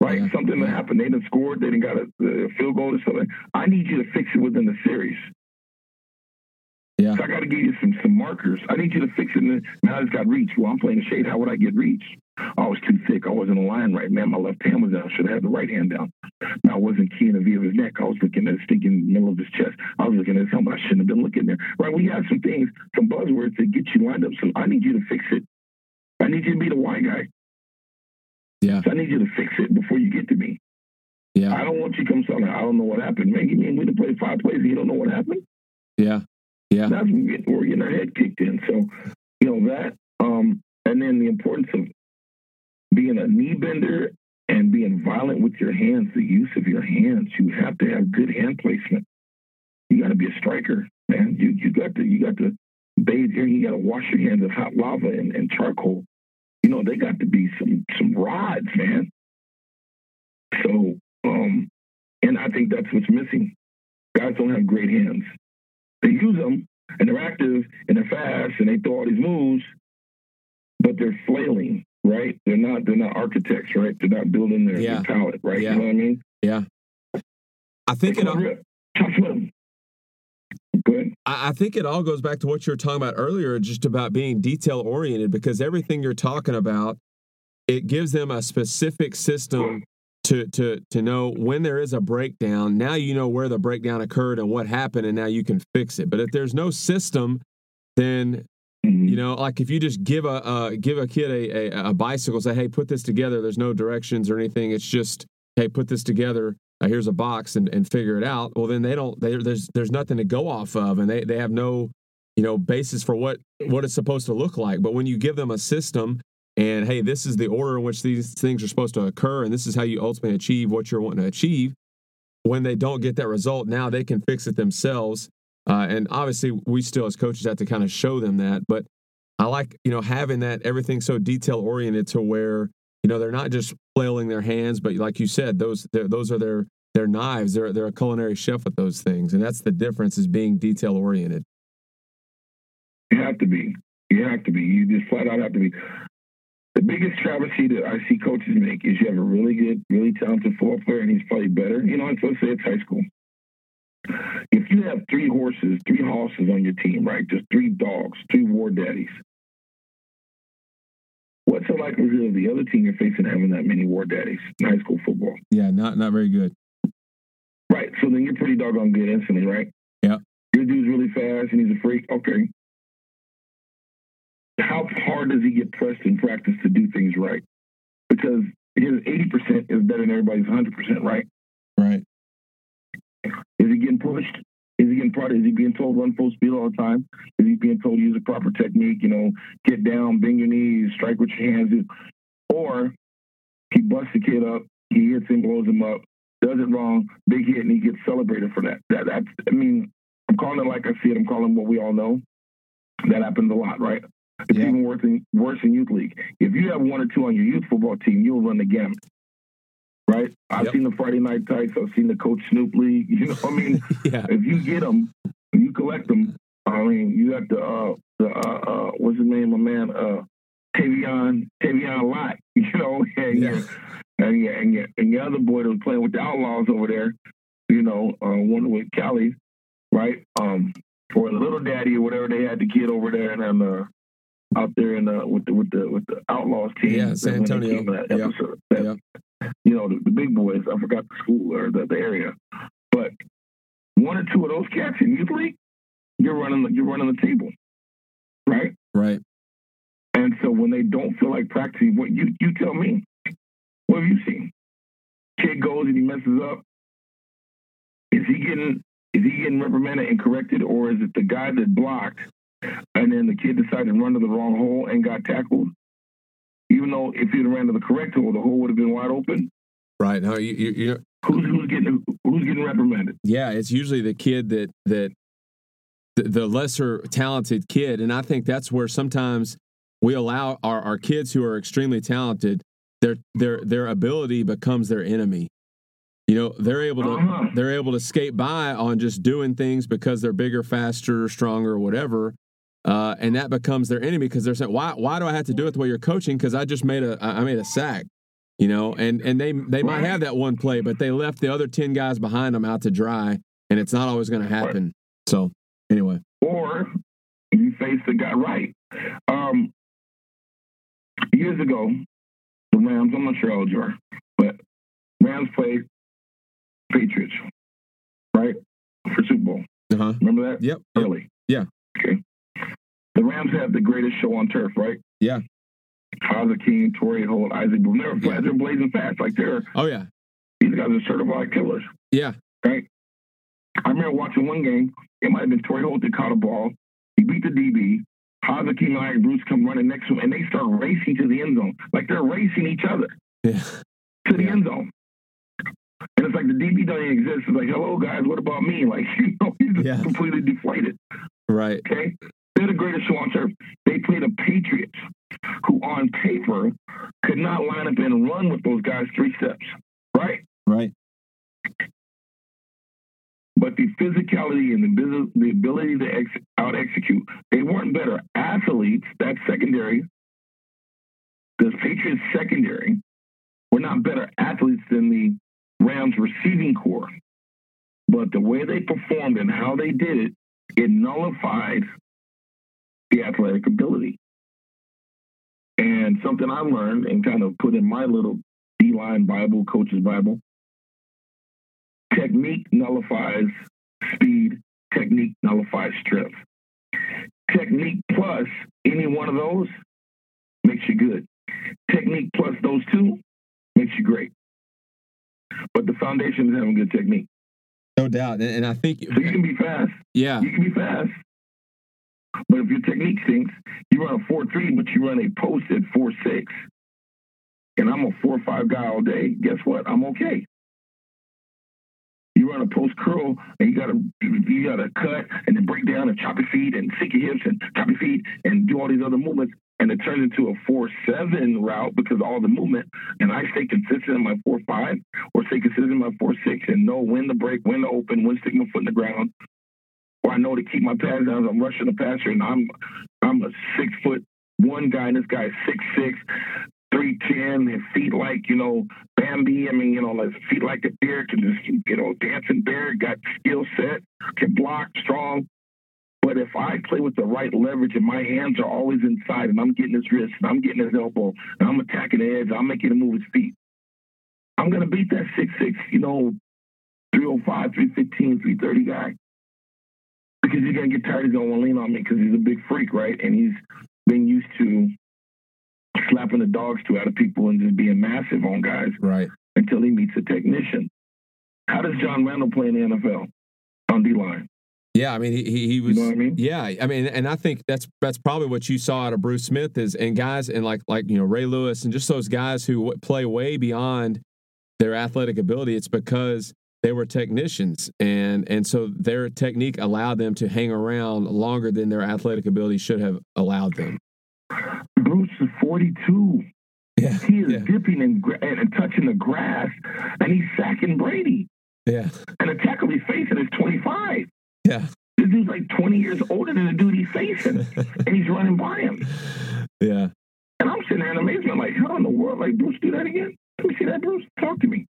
Right? Yeah. Something that happened. They didn't score. They didn't got a, a field goal or something. I need you to fix it within the series. Yeah. So I got to give you some some markers. I need you to fix it. now it's got reach. Well, I'm playing the shade. How would I get reach? Oh, I was too thick. I wasn't aligned right. Man, my left hand was down. I should have had the right hand down. Now, I wasn't keying the V of his neck. I was looking at the stinking middle of his chest. I was looking at something I shouldn't have been looking there. Right? We have some things, some buzzwords that get you lined up. So I need you to fix it. I need you to be the white guy. Yeah. So I need you to fix it before you get to me. Yeah. I don't want you to come telling I don't know what happened. Man, you mean we done played five plays and you don't know what happened? Yeah. Yeah. That's when we're getting our head kicked in. So, you know, that, um, and then the importance of being a knee bender and being violent with your hands, the use of your hands. You have to have good hand placement. You got to be a striker, man. You you got to you got to bathe here. You got to wash your hands in hot lava and, and charcoal. You know they got to be some some rods, man. So, um, and I think that's what's missing. Guys don't have great hands. They use them and they're active and they're fast and they throw all these moves, but they're flailing right? They're not they're not architects, right? They're not building their, yeah. their palette, right? Yeah. You know what I mean? Yeah. I think it Good. I think it all goes back to what you were talking about earlier, just about being detail oriented, because everything you're talking about, it gives them a specific system to to to know when there is a breakdown. Now you know where the breakdown occurred and what happened, and now you can fix it. But if there's no system, then Mm-hmm. You know, like if you just give a uh, give a kid a, a, a, bicycle, say, "Hey, put this together." There's no directions or anything. It's just, "Hey, put this together." Here's a box and, and figure it out. Well, then they don't. There's there's nothing to go off of, and they they have no you know basis for what what it's supposed to look like. But when you give them a system and hey, this is the order in which these things are supposed to occur, and this is how you ultimately achieve what you're wanting to achieve. When they don't get that result, now they can fix it themselves uh, and obviously, we still as coaches have to kind of show them that. But I like you know having that everything so detail oriented to where you know they're not just flailing their hands, but like you said, those those are their their knives. They're they're a culinary chef with those things, and that's the difference is being detail oriented. You have to be. You have to be. You just flat out have to be. The biggest travesty that I see coaches make is you have a really good, really talented football player, and he's probably better. You know, let's say it's high school. If you have three horses, three horses on your team, right? Just three dogs, three war daddies. What's the likelihood of the other team you're facing having that many war daddies in high school football? Yeah, not not very good. Right. So then you're pretty doggone good instantly, right? Yeah. Your dude's really fast and he's a freak. Okay. How hard does he get pressed in practice to do things right? Because his 80% is better than everybody's 100%, right? Right. Is he getting pushed? Is he getting part Is he being told run full speed all the time? Is he being told use a proper technique? You know, get down, bend your knees, strike with your hands, or he busts the kid up, he hits him, blows him up, does it wrong, big hit, and he gets celebrated for that. That that's I mean, I'm calling it like I see it. I'm calling what we all know. That happens a lot, right? It's yeah. even worse in, worse in youth league. If you have one or two on your youth football team, you'll run the gamut right? I've yep. seen the Friday Night Tykes. I've seen the Coach Snoop League. You know, what I mean, yeah. if you get them, you collect them. I mean, you got the uh, the uh, uh, what's his name, my man, uh, Tavion Tavion Lott. You know, and yeah. and your, and your and your other boy that was playing with the Outlaws over there. You know, uh, one with Cali, right? Um, or Little Daddy or whatever they had the kid over there and then uh, out there in the with the with the with the Outlaws team. Yeah, San Antonio. That episode. Yep. That, yep you know, the, the, big boys. I forgot the school or the, the area, but one or two of those cats in youth league, you're running the, you're running the table, right? Right. And so when they don't feel like practicing, what you you tell me, what have you seen? Kid goes and he messes up. Is he getting is he getting reprimanded and corrected, or is it the guy that blocked and then the kid decided to run to the wrong hole and got tackled? Even though if you'd ran to the correct hole, the hole would have been wide open. Right. No, you, you, you who's who's getting who's getting reprimanded? Yeah, it's usually the kid that that the, the lesser talented kid, and I think that's where sometimes we allow our, our kids who are extremely talented their their their ability becomes their enemy. You know, they're able to uh-huh. they're able to skate by on just doing things because they're bigger, faster, stronger, whatever. Uh, and that becomes their enemy because they're saying, "Why? Why do I have to do it the way you're coaching? Because I just made a I made a sack." You know, and and they they might have that one play, but they left the other ten guys behind them out to dry, and it's not always going to happen. So anyway, or you face the guy right. Um, years ago, the Rams. I'm not sure how old you are, but Rams played Patriots, right, for Super Bowl. Uh-huh. Remember that? Yep. Early. Yeah. Okay. The Rams have the greatest show on turf, right? Yeah. King, Torry Holt, Isaac Boone. They're, yeah. they're blazing fast. Like they're. Oh yeah. These guys are certified killers. Yeah. Right. I remember watching one game. It might have been Torry Holt that caught a ball. He beat the DB. King and Isaac Bruce come running next to him, and they start racing to the end zone. Like they're racing each other yeah. to the yeah. end zone. And it's like the DB doesn't exist. It's like, hello, guys, what about me? Like, you know, he's yeah. completely deflated. Right. Okay. They're the greatest show on turf. They played the Patriots, who on paper could not line up and run with those guys three steps. Right? Right. But the physicality and the, the ability to ex- out execute, they weren't better athletes. That's secondary. The Patriots secondary were not better athletes than the Rams receiving corps. But the way they performed and how they did it, it nullified the athletic ability. And something I learned and kind of put in my little D line Bible, coach's Bible technique nullifies speed, technique nullifies strength. Technique plus any one of those makes you good. Technique plus those two makes you great. But the foundation is having good technique. No doubt. And I think so you can be fast. Yeah. You can be fast. But if your technique stinks, you run a 4 3, but you run a post at 4 6, and I'm a 4 5 guy all day, guess what? I'm okay. You run a post curl and you gotta you gotta cut and then break down and chop your feet and sink your hips and chop your feet and do all these other movements and it turns into a four seven route because all the movement and I stay consistent in my four five or stay consistent in my four six and know when to break, when to open, when to stick my foot in the ground, or I know to keep my pads down. I'm rushing the passer, and I'm I'm a six foot one guy, and this guy's six six, three ten, and feet like you know Bambi. I mean, you know, like feet like a bear, can just you know dancing bear, got skill set, can block, strong. But if I play with the right leverage and my hands are always inside and I'm getting his wrist and I'm getting his elbow and I'm attacking the edge, I'm making him move his feet. I'm going to beat that six six, you know, 305, 315, 330 guy because he's gonna get tired. He's gonna want to lean on me because he's a big freak, right? And he's been used to slapping the dogs to out of people and just being massive on guys, right? Until he meets a technician. How does John Randle play in the NFL on D line? Yeah, I mean he he, he was. You know I mean? Yeah, I mean, and I think that's that's probably what you saw out of Bruce Smith is and guys and like like you know Ray Lewis and just those guys who play way beyond their athletic ability. It's because they were technicians and and so their technique allowed them to hang around longer than their athletic ability should have allowed them. Bruce is 42 yeah he is yeah. dipping and, and touching the grass and he's sacking brady. Yeah. And the tackle he's facing is 25 yeah. This dude's like 20 years older than the dude he's facing and he's running by him. Yeah. And i'm sitting there in amazement like how in the world like bruce do that again? Let me see that bruce. Talk to me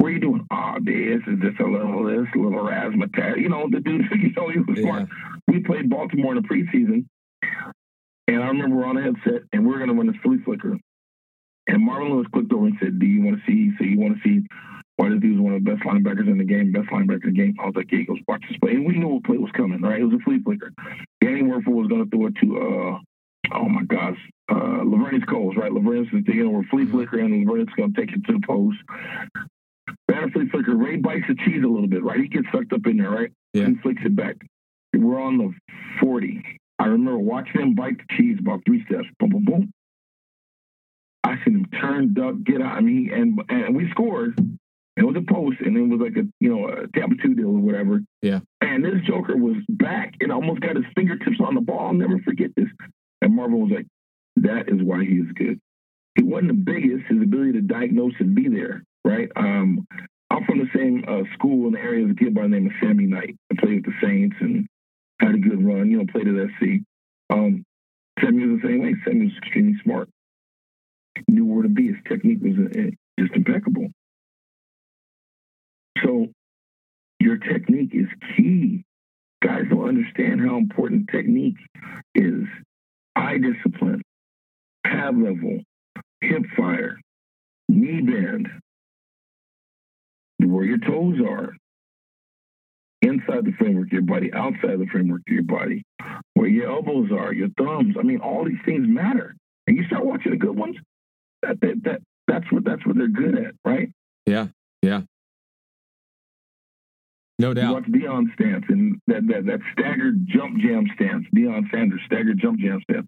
what are you doing? Oh, this is just a little this, a little razzmatazz. You know, the dude, you know, he was yeah. smart. We played Baltimore in the preseason, and I remember we're on a headset, and we are going to run this flea flicker. And Marvin Lewis clicked over and said, "Do you want to see? So you want to see why this dude's one of the best linebackers in the game, best linebacker in the game?" I was like, "Yeah, he goes, watch this play." And we knew what play was coming, right? It was a flea flicker. Danny Wuerffel was going to throw it to, uh, oh my gosh, uh, Laveranues Coles, right? Laveranues is taking over flea mm-hmm. flicker, and Laveranues going to take it to the post. Bannerfleet flicker. Ray bites the cheese a little bit, right? He gets sucked up in there, right? Yeah. And flicks it back. We're on the 40. I remember watching him bite the cheese about three steps. Boom, boom, boom. I seen him turn, duck, get out. I mean, and and we scored. It was a post, and it was like a you know a Tampa two deal or whatever. Yeah. And this Joker was back and almost got his fingertips on the ball. I'll never forget this. And Marvin was like, "That is why he is good. He wasn't the biggest. His ability to diagnose and be there right? Um, I'm from the same uh, school in the area as a kid by the name of Sammy Knight. I played with the Saints and had a good run. You know, played at SC. Um, Sammy was the same way. Sammy was extremely smart. Knew where to be. His technique was uh, just impeccable. So your technique is key. Guys don't understand how important technique is. Eye discipline, pad level, hip fire, knee bend, where your toes are, inside the framework of your body, outside the framework of your body, where your elbows are, your thumbs. I mean, all these things matter. And you start watching the good ones, that, that, that that's what that's what they're good at, right? Yeah, yeah. No doubt. You watch Deion stance and that, that, that staggered jump jam stance, Deion Sanders staggered jump jam stance.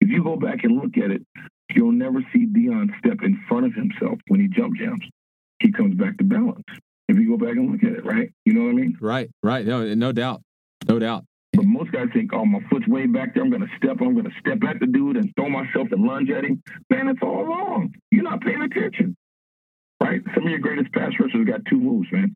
If you go back and look at it, you'll never see Deion step in front of himself when he jump jams. He comes back to balance. If you go back and look at it, right? You know what I mean? Right, right. No, no doubt. No doubt. But most guys think, oh, my foot's way back there. I'm going to step. I'm going to step at the dude and throw myself and lunge at him. Man, it's all wrong. You're not paying attention. Right? Some of your greatest pass rushers got two moves, man.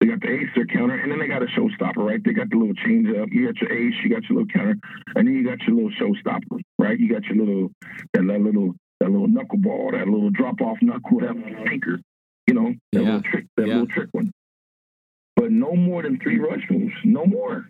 They got the ace, their counter, and then they got a showstopper, right? They got the little change up. You got your ace, you got your little counter, and then you got your little showstopper, right? You got your little that, that little that little knuckleball, that little drop off knuckle, whatever anchor, you know, that Yeah. little trick, that Yeah. little trick one. But no more than three rush moves, no more.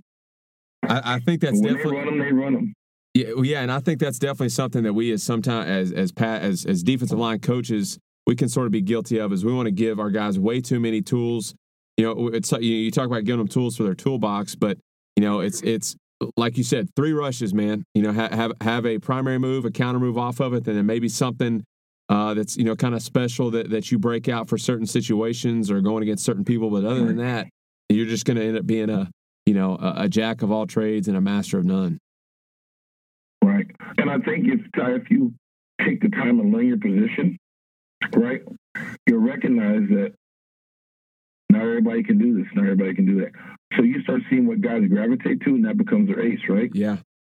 I, I think that's when definitely they run them, they run them. Yeah, yeah, and I think that's definitely something that we as sometimes as as Pat as as defensive line coaches we can sort of be guilty of is we want to give our guys way too many tools. You know, it's you, you talk about giving them tools for their toolbox, but you know, it's it's like you said, three rushes, man. You know, ha- have have a primary move, a counter move off of it, and then maybe something uh, that's you know kind of special that that you break out for certain situations or going against certain people. But other than that, you're just going to end up being a you know a, a jack of all trades and a master of none. Right. And I think if if you take the time and learn your position, right, you'll recognize that not everybody can do this, not everybody can do that. So you start seeing what guys gravitate to, and that becomes their ace, right? Yeah,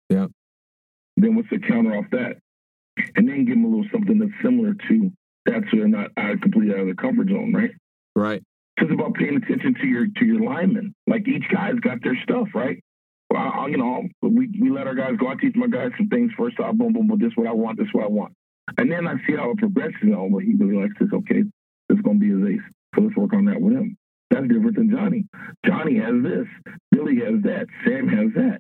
Yeah, Then what's the counter off that? And then give them a little something that's similar to that, so they're not out completely out of their comfort zone, right? right. So it's about paying attention to your to your linemen. Like each guy's got their stuff, right? Well, I, you know, we, we let our guys go. I teach my guys some things first off. Boom, boom, boom. This is what I want. This is what I want. And then I see how it progresses. Oh, well, he really likes this. Okay, this is going to be his ace. So let's work on that with him. That's different than Johnny. Johnny has this. Billy has that. Sam has that.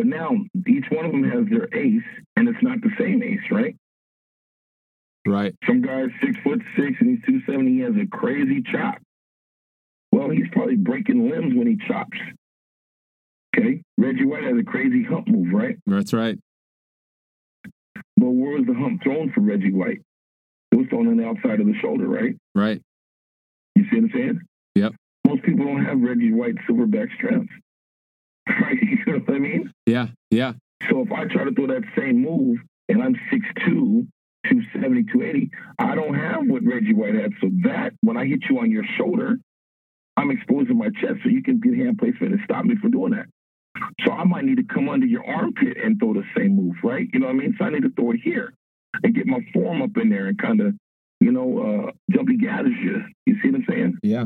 But now each one of them has their ace, and it's not the same ace, right? Right. Some guy's six foot six and he's two seventy. He has a crazy chop. Well, he's probably breaking limbs when he chops. Okay, Reggie White has a crazy hump move, right? That's right. But where was the hump thrown for Reggie White? It was thrown on the outside of the shoulder, right? Right. You see what I'm saying? Yep. Most people don't have Reggie White's silverback strength. Right? You know what I mean? Yeah. Yeah. So if I try to throw that same move and I'm 6'2", 270, 280, I don't have what Reggie White had. So that, when I hit you on your shoulder, I'm exposing my chest so you can get hand placement and stop me from doing that. So I might need to come under your armpit and throw the same move, right? You know what I mean? So I need to throw it here and get my form up in there and kind of, you know, uh, jumpy gathers you. You see what I'm saying? Yeah.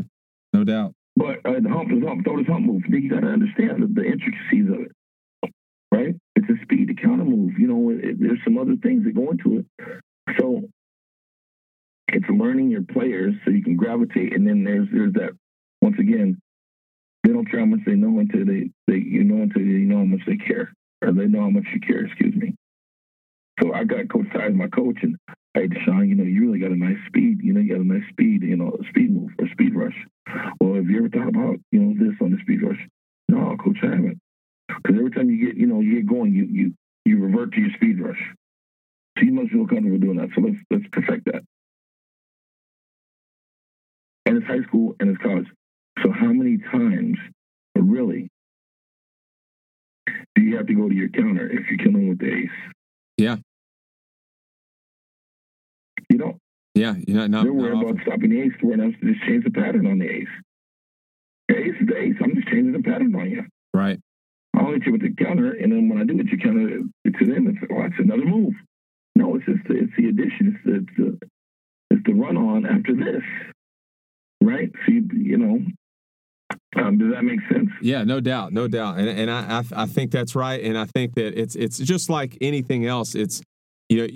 No doubt. But uh, the hump is hump. Throw this hump move. Then you got to understand the, the intricacies of it, right? It's a speed to counter move. You know, it, there's some other things that go into it. So it's learning your players so you can gravitate. And then there's there's that once again, they don't care how much they know until they, they you know until they know how much they care or they know how much you care. Excuse me. So I got Coach Ty as my coach, and hey, Deshaun, you know you really got a nice speed. You know you got a nice speed. You know a speed move or speed rush. Well, have you ever thought about you know this on the speed rush? No, coach, I haven't. Because every time you get you know you get going, you you you revert to your speed rush. So you must feel comfortable doing that. So let's let's perfect that. And it's high school and it's college. So how many times, really, do you have to go to your counter if you're killing with the ace? Yeah. Yeah. You're not, not, They're worried about stopping the ace to where else to just change the pattern on the ace. The ace is the ace. I'm just changing the pattern on you. Right. I'll hit you with the counter, and then when I do it, you counter it to them. It's, oh, it's another move. No, it's just the, it's the addition. It's the, it's the, it's the run on after this. Right? So, you, you know, um, does that make sense? Yeah, no doubt, no doubt, and and I I, I think that's right, and I think that it's it's just like anything else. It's you know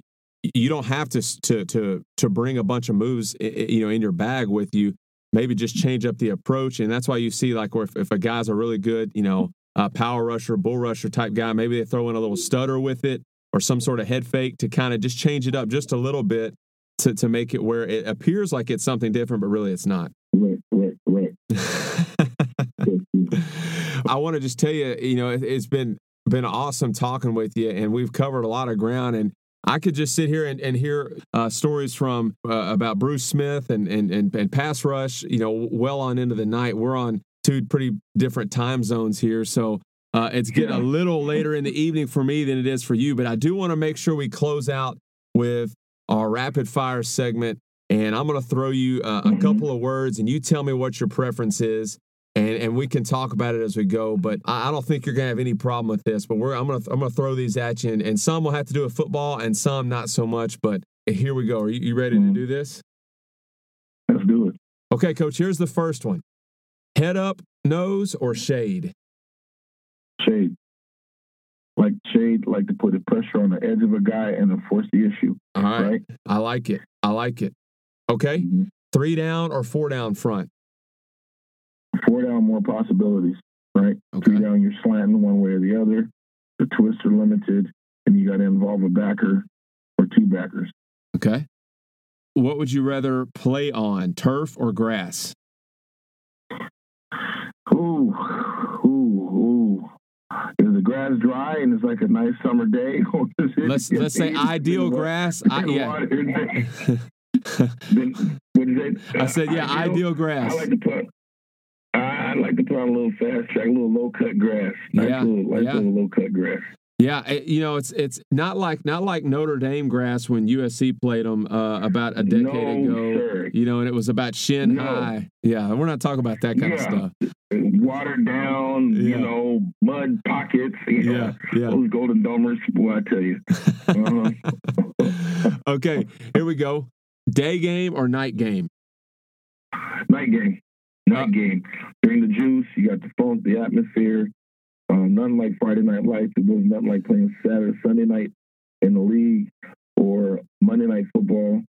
you don't have to to to to bring a bunch of moves you know in your bag with you. Maybe just change up the approach, and that's why you see like if, if a guy's a really good you know uh, power rusher, bull rusher type guy, maybe they throw in a little stutter with it or some sort of head fake to kind of just change it up just a little bit to to make it where it appears like it's something different, but really it's not. Right, right, right. I want to just tell you, you know, it, it's been been awesome talking with you, and we've covered a lot of ground. And I could just sit here and, and hear uh, stories from uh, about Bruce Smith and, and and and pass rush. You know, well on into the night. We're on two pretty different time zones here, so uh, it's getting a little later in the evening for me than it is for you. But I do want to make sure we close out with our rapid fire segment. And I'm going to throw you uh, a mm-hmm. couple of words, and you tell me what your preference is and and we can talk about it as we go. But I, I don't think you're gonna have any problem with this. But we're I'm gonna I'm gonna throw these at you, and, and some will have to do with football, and some not so much. But here we go. Are you, you ready mm-hmm. to do this? Let's do it. Okay, coach. Here's the first one: head up, nose, or shade. Shade. Like shade, like to put the pressure on the edge of a guy and enforce the issue. All right. right? I like it. I like it. Okay. Mm-hmm. Three down or four down front four down, more possibilities, right? Okay. Three down, you're slanting one way or the other. The twists are limited, and you got to involve a backer or two backers. Okay. What would you rather play on, turf or grass? Ooh, ooh, ooh. Is the grass dry and it's like a nice summer day? let's let's say ideal grass. I, yeah. then, I said, yeah, ideal, ideal grass. I like to put I, like to put on a little fast track, a little low cut grass. Nice yeah, little, nice yeah. little low cut grass. Yeah, you know it's it's not like not like Notre Dame grass when USC played them uh, about a decade no, ago. Sir. You know, and it was about shin no. high. Yeah, we're not talking about that kind yeah. of stuff. Watered down, yeah. you know, mud pockets. You know, yeah, yeah. Those golden domers, boy, I tell you. Uh-huh. okay, here we go. Day game or night game? Night game night uh, game. During the juice, you got the funk, the atmosphere. Um, nothing like Friday Night Lights. It was nothing like playing Saturday, Sunday night in the league or Monday Night Football,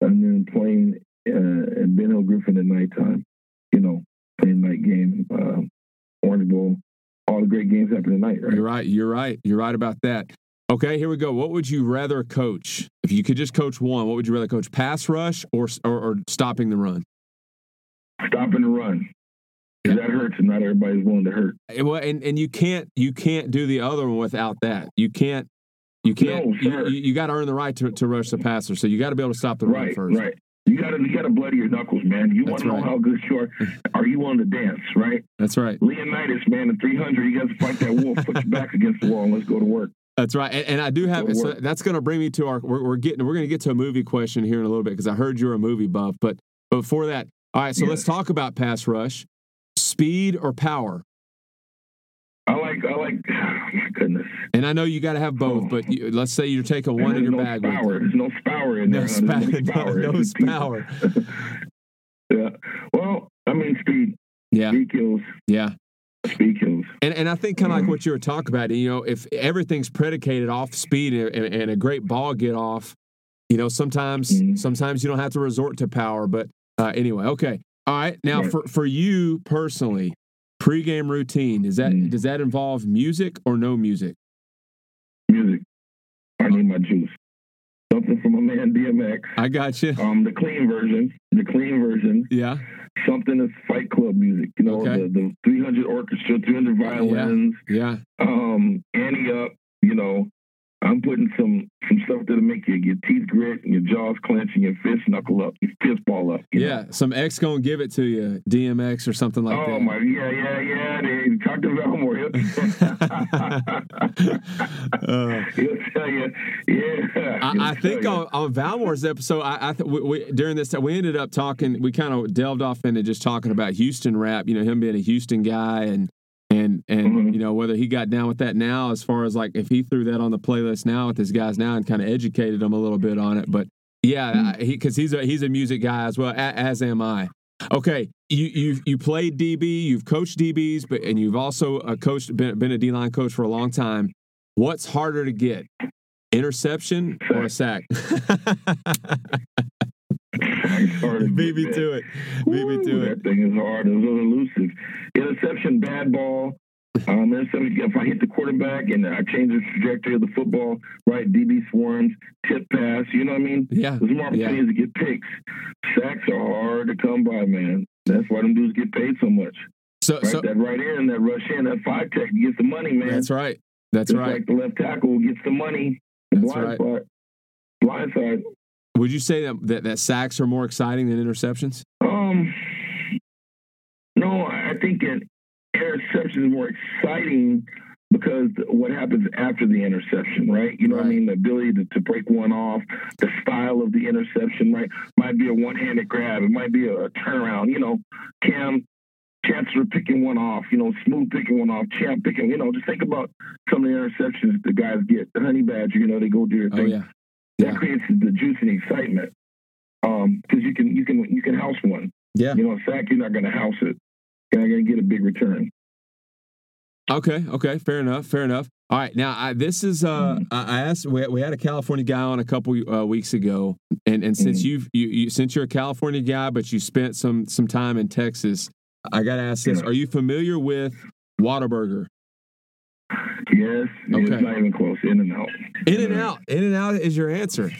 and then playing uh, Ben Hill Griffin at nighttime. You know, playing night game, uh, Orange Bowl. All the great games happen at night, right? You're right. You're right. You're right about that. Okay, here we go. What would you rather coach? If you could just coach one, what would you rather coach? Pass rush or or, or stopping the run? Stopping and run. Yeah. That hurts, and not everybody's willing to hurt. Well, and, and you can't you can't do the other one without that. You can't you can't no, you, you, you got to earn the right to, to rush the passer. So you got to be able to stop the right, run first. Right. You got to you got to bloody your knuckles, man. You want to know how good you are. Are you willing to dance? Right. That's right. Leonidas, man, in 300, you got to fight that wolf. Put your back against the wall and let's go to work. That's right, and, and I do have. So that's going to bring me to our. We're, we're getting. We're going to get to a movie question here in a little bit because I heard you're a movie buff. But before that, all right, so let's talk about pass rush. Speed or power? I like, I like, oh my goodness. And I know you got to have both, oh. but you, let's say you're taking one in your no bag. Spower. There's no power in no there. Spa- no, no power. yeah. Well, I mean, speed. Yeah. Speed kills. Yeah. Speed kills. And, and I think kind of like mm-hmm. what you were talking about, you know, if everything's predicated off speed and, and a great ball get off, you know, sometimes mm-hmm. sometimes you don't have to resort to power, but uh, anyway, okay. All right. Now, for, for you personally, pregame routine does that mm. does that involve music or no music? Music. I need my juice. Something from a man DMX. I got you. Um, the clean version. The clean version. Yeah. Something that's Fight Club music. You know, okay. the, the 300 orchestra, 300 violins. Yeah. yeah. Um, Ante Up. You know, I'm putting some some stuff that'll make your, your teeth grit and your jaws clench and your fist knuckle up, your fist ball up. Yeah, know? some X gonna give it to you, DMX or something like oh, that. Oh my, yeah, yeah, yeah. They talk to Valmore. uh, He'll tell you, yeah. I, I think on, on Valmore's episode, I, I th- we, we, during this time we ended up talking. We kind of delved off into just talking about Houston rap. You know, him being a Houston guy and and and mm-hmm. you know whether he got down with that now as far as like if he threw that on the playlist now with his guys now and kind of educated them a little bit on it but yeah mm-hmm. he because he's a he's a music guy as well as am i okay you you you played db you've coached dbs but and you've also uh, coached been, been a d-line coach for a long time what's harder to get Interception or a sack? Beat me to it. Beat me to it. that thing is hard. It was a little elusive. Interception, bad ball. Um, if I hit the quarterback and I change the trajectory of the football, right? DB swarms, tip pass. You know what I mean? Yeah. There's more Yeah. opportunities to get picks. Sacks are hard to come by, man. That's why them dudes get paid so much. So, Right? so that right in, that rush in, that five tech gets the money, man. that's right. That's Just right. like the left tackle gets the money. The That's blind right. Blind side. Would you say that, that that sacks are more exciting than interceptions? Um, no, I think that interception is more exciting because what happens after the interception, right? You know what I mean? The ability to, to break one off, the style of the interception, right? Might be a one-handed grab, it might be a, a turnaround. You know, Kam Chancellor picking one off, you know, Smooth picking one off, Champ picking, you know, just think about some of the interceptions the guys get. The Honey Badger, you know, they go do their Oh thing yeah. that creates the juice and excitement. Um, because you can you can you can house one. Yeah. You know, in fact, you're not going to house it. You're not going to get a big return. Okay. Okay. Fair enough. Fair enough. All right. Now, I, this is. Uh, Mhm. I asked. We, we had a California guy on a couple uh, weeks ago, and and since Mhm. you've you, you since you're a California guy, but you spent some some time in Texas, I got to ask this: Yeah. Are you familiar with Whataburger? Yes, Okay. it's not even close. In and out. In and out. In and out is your answer.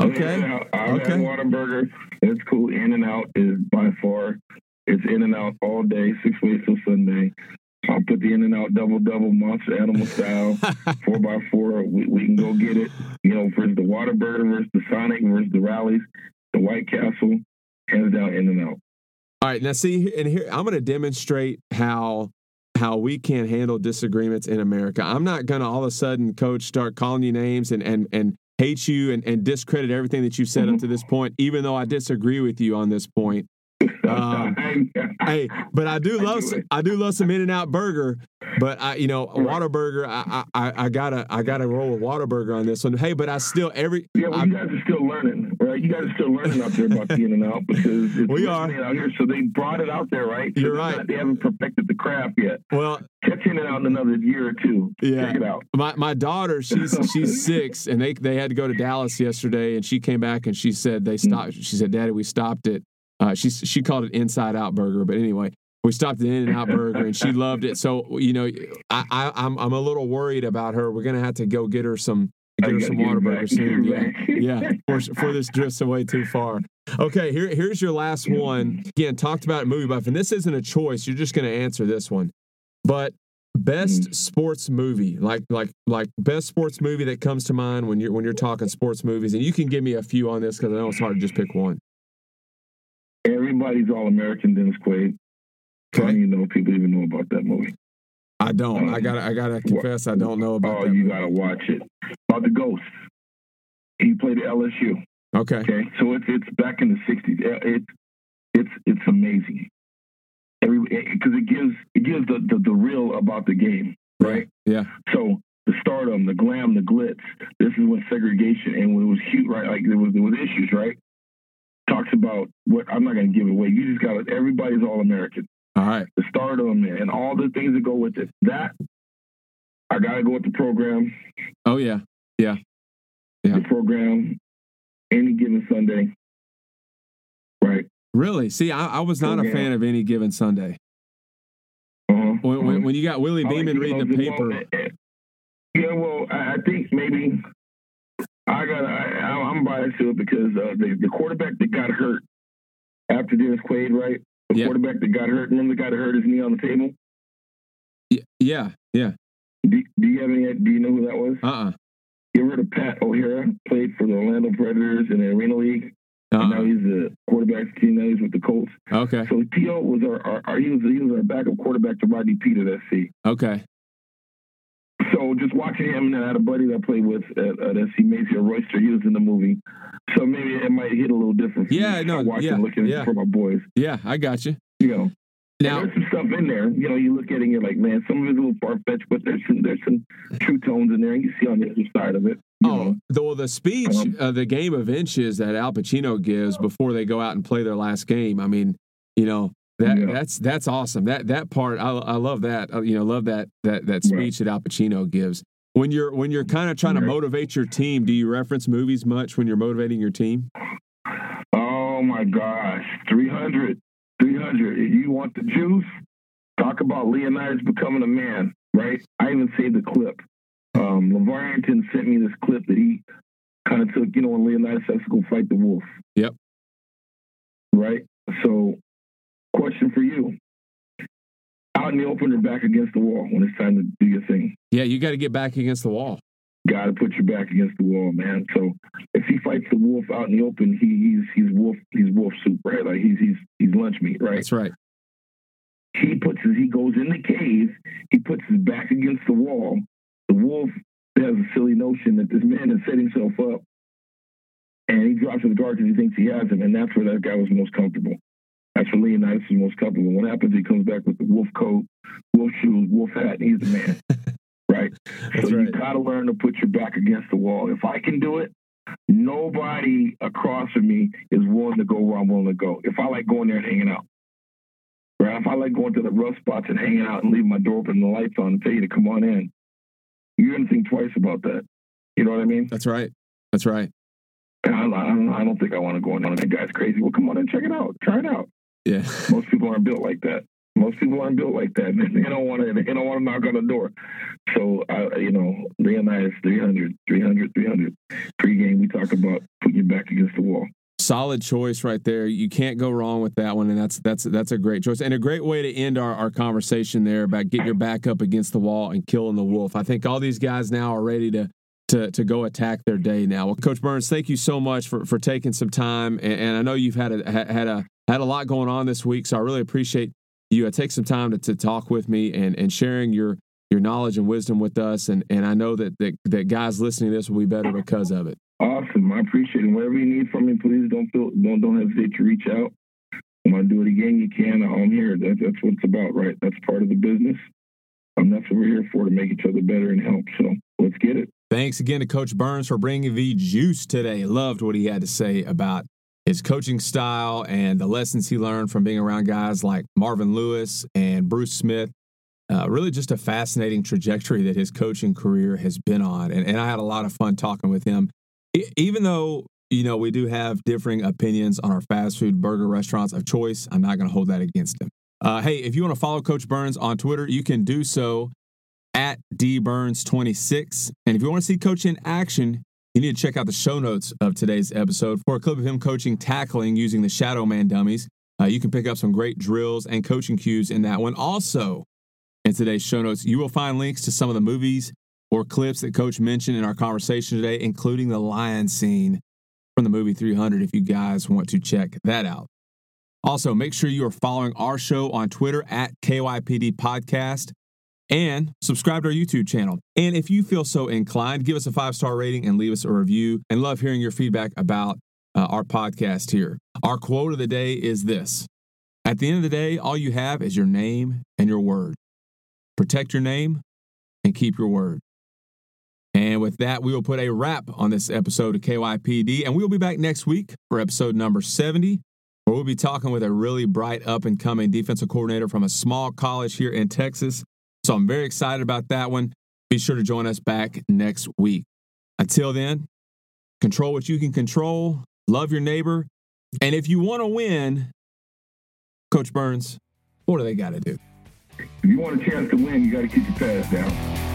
Okay. I've Okay. had Whataburger. It's cool. In and out is by far. It's in and out all day, six ways till Sunday. I'll put the in and out double double monster animal style. four by four. We, we can go get it. You know, versus the Whataburger versus the Sonic versus the Rallies, the White Castle, hands down in and out. All right, now see, and here I'm going to demonstrate how how we can't handle disagreements in America. I'm not going to all of a sudden, coach, start calling you names and and and hate you and, and discredit everything that you've said up to this point, even though I disagree with you on this point. Um, Hey, but I do love some. I do love some In and Out Burger, but I you know Whataburger I, I I- I gotta I gotta roll with Whataburger on this one. Hey, but I still every yeah, well, you guys are still learning? You guys are still learning out there about the in and out because it's We are. out here. So they brought it out there, right? You're right. not- they haven't perfected the craft yet. well Catch in and out in another year or two. Yeah. Check it out. My my daughter, she's she's six, and they they had to go to Dallas yesterday, and she came back and she said they stopped. She said, "Daddy, we stopped it." Uh, she she called it Inside Out Burger, but anyway, we stopped at In and Out Burger, and she loved it. So you know, I, I I'm I'm a little worried about her. We're gonna have to go get her some her You some it Whataburger soon. Yeah, yeah. For this drifts away too far. Okay, here here's your last one. Again, talked about movie buff, and this isn't a choice. You're just gonna answer this one, but. Best hmm. sports movie, like like like best sports movie that comes to mind when you're when you're talking sports movies, and you can give me a few on this because I know it's hard to just pick one. Everybody's all American Dennis Quaid. I don't even know if people even know about that movie. I don't. I um, gotta I gotta confess I don't know about Oh, you movie. gotta watch it. About the ghost. He played at LSU. Okay. Okay, so it's it's back in the '60s. Uh, It's it's it's amazing. Every because it gives it gives the, the the real about the game, right? Yeah. So the stardom, the glam, the glitz. This is when segregation and when it was huge, right? Like there was there was issues, right? Talks about what I'm not going to give it away. You just got to. Everybody's all American. All right. The stardom and all the things that go with it. That I got to go with the program. Oh yeah. Yeah. The program. Any given Sunday. Right. Really? See, I, I was not a Yeah. fan of any given Sunday. Uh-huh. When, when, when you got Willie I like, Beamen reading the paper. Yeah, well, I, I think maybe I got. I, I'm biased to it because uh, the the quarterback that got hurt after Dennis Quaid, right? The Yeah. quarterback that got hurt, and remember the guy that hurt his knee on the table? Yeah. Yeah. Do, do you have any? Do you know who that was? Uh. uh You heard of Pat O'Hara? Played for the Orlando Predators in the Arena League. And now uh-huh. he's the quarterback team. Now he's with the Colts. Okay. So T.O. was our, our, our he was he was our backup quarterback to Rodney Peete at SC. Okay. So just watching him, and I had a buddy that I played with at, at SC Mazio Royster. He was in the movie, so maybe it might hit a little different. Yeah, me. no, watching, yeah, looking yeah. for my boys. Yeah, I got you. You know, Now, there's some stuff in there. You know, you look at it and you're like, man, some of it's a little far fetched, but there's some there's some true tones in there. You see on the other side of it. Oh, know. the, speech, Um, uh, the game of inches that Al Pacino gives before they go out and play their last game. I mean, you know. That, Yeah. that's that's awesome. That that part I, I love that. Uh, you know, love that that that speech that Al Pacino gives. When you're when you're kind of trying to motivate your team, do you reference movies much when you're motivating your team? Oh my gosh, 300, 300. You want the juice? Talk about Leonidas becoming a man, right? I even saved the clip. Um, Arrington sent me this clip that he kind of took, you know, when Leonidas has to go fight the wolf. Yep. Right? So, question for you. Out in the open or back against the wall when it's time to do your thing? Yeah, you got to get back against the wall. Got to put your back against the wall, man. So if he fights the wolf out in the open, he, he's he's wolf he's wolf soup, right? Like he's he's he's lunch meat, right? That's right. He puts his he goes in the cave, he puts his back against the wall. The wolf has a silly notion that this man has set himself up and he drops his guard because he thinks he has him, and that's where that guy was most comfortable. That's where Leonidas is most comfortable. What happens? He comes back with the wolf coat, wolf shoes, wolf hat, and he's the man. right? That's so right. you gotta learn to put your back against the wall. If I can do it, nobody across from me is willing to go where I'm willing to go. If I like going there and hanging out. Right? If I like going to the rough spots and hanging out and leaving my door open and the lights on and tell you to come on in, you're gonna think twice about that. You know what I mean? That's right. That's right. And I, I don't. I don't think I want to go in on that guy's crazy. Well, come on and check it out. Try it out. Yeah. Most people aren't built like that. Most people aren't built like that. They don't want to. They don't want to knock on the door. So, uh, you know, Leonidas 300, 300, 300. Pre-game, we talk about putting your back against the wall. Solid choice right there. You can't go wrong with that one, and that's that's that's a great choice and a great way to end our, our conversation there about getting your back up against the wall and killing the wolf. I think all these guys now are ready to to, to go attack their day now. Well, Coach Burns, thank you so much for, for taking some time, and, and I know you've had a had a had a lot going on this week, so I really appreciate you uh, take some time to, to talk with me and, and sharing your your knowledge and wisdom with us. And and I know that, that that guys listening to this will be better because of it. Awesome. I appreciate it. Whatever you need from me, please don't feel don't don't hesitate to reach out. I want to do it again. You can. I'm here. That, that's what it's about, right? That's part of the business. Um, that's what we're here for to make each other better and help. So let's get it. Thanks again to Coach Burns for bringing the juice today. Loved what he had to say about his coaching style and the lessons he learned from being around guys like Marvin Lewis and Bruce Smith. Uh, really, just a fascinating trajectory that his coaching career has been on. And, and I had a lot of fun talking with him. I, even though, you know, we do have differing opinions on our fast food burger restaurants of choice, I'm not going to hold that against him. Uh, hey, if you want to follow Coach Burns on Twitter, you can do so at dburns26. And if you want to see Coach in action, you need to check out the show notes of today's episode for a clip of him coaching tackling using the Shadow Man dummies. Uh, you can pick up some great drills and coaching cues in that one. Also, in today's show notes, you will find links to some of the movies or clips that Coach mentioned in our conversation today, including the lion scene from the movie 300, if you guys want to check that out. Also, make sure you are following our show on Twitter at KYPD Podcast and subscribe to our YouTube channel. And if you feel so inclined, give us a five star rating and leave us a review. And love hearing your feedback about uh, our podcast here. Our quote of the day is this At the end of the day, all you have is your name and your word. Protect your name and keep your word. And with that, we will put a wrap on this episode of KYPD. And we will be back next week for episode number 70, where we'll be talking with a really bright up and coming defensive coordinator from a small college here in Texas. So I'm very excited about that one. Be sure to join us back next week. Until then, control what you can control, love your neighbor, and if you want to win, Coach Burns, what do they got to do? If you want a chance to win, you got to keep your pads down.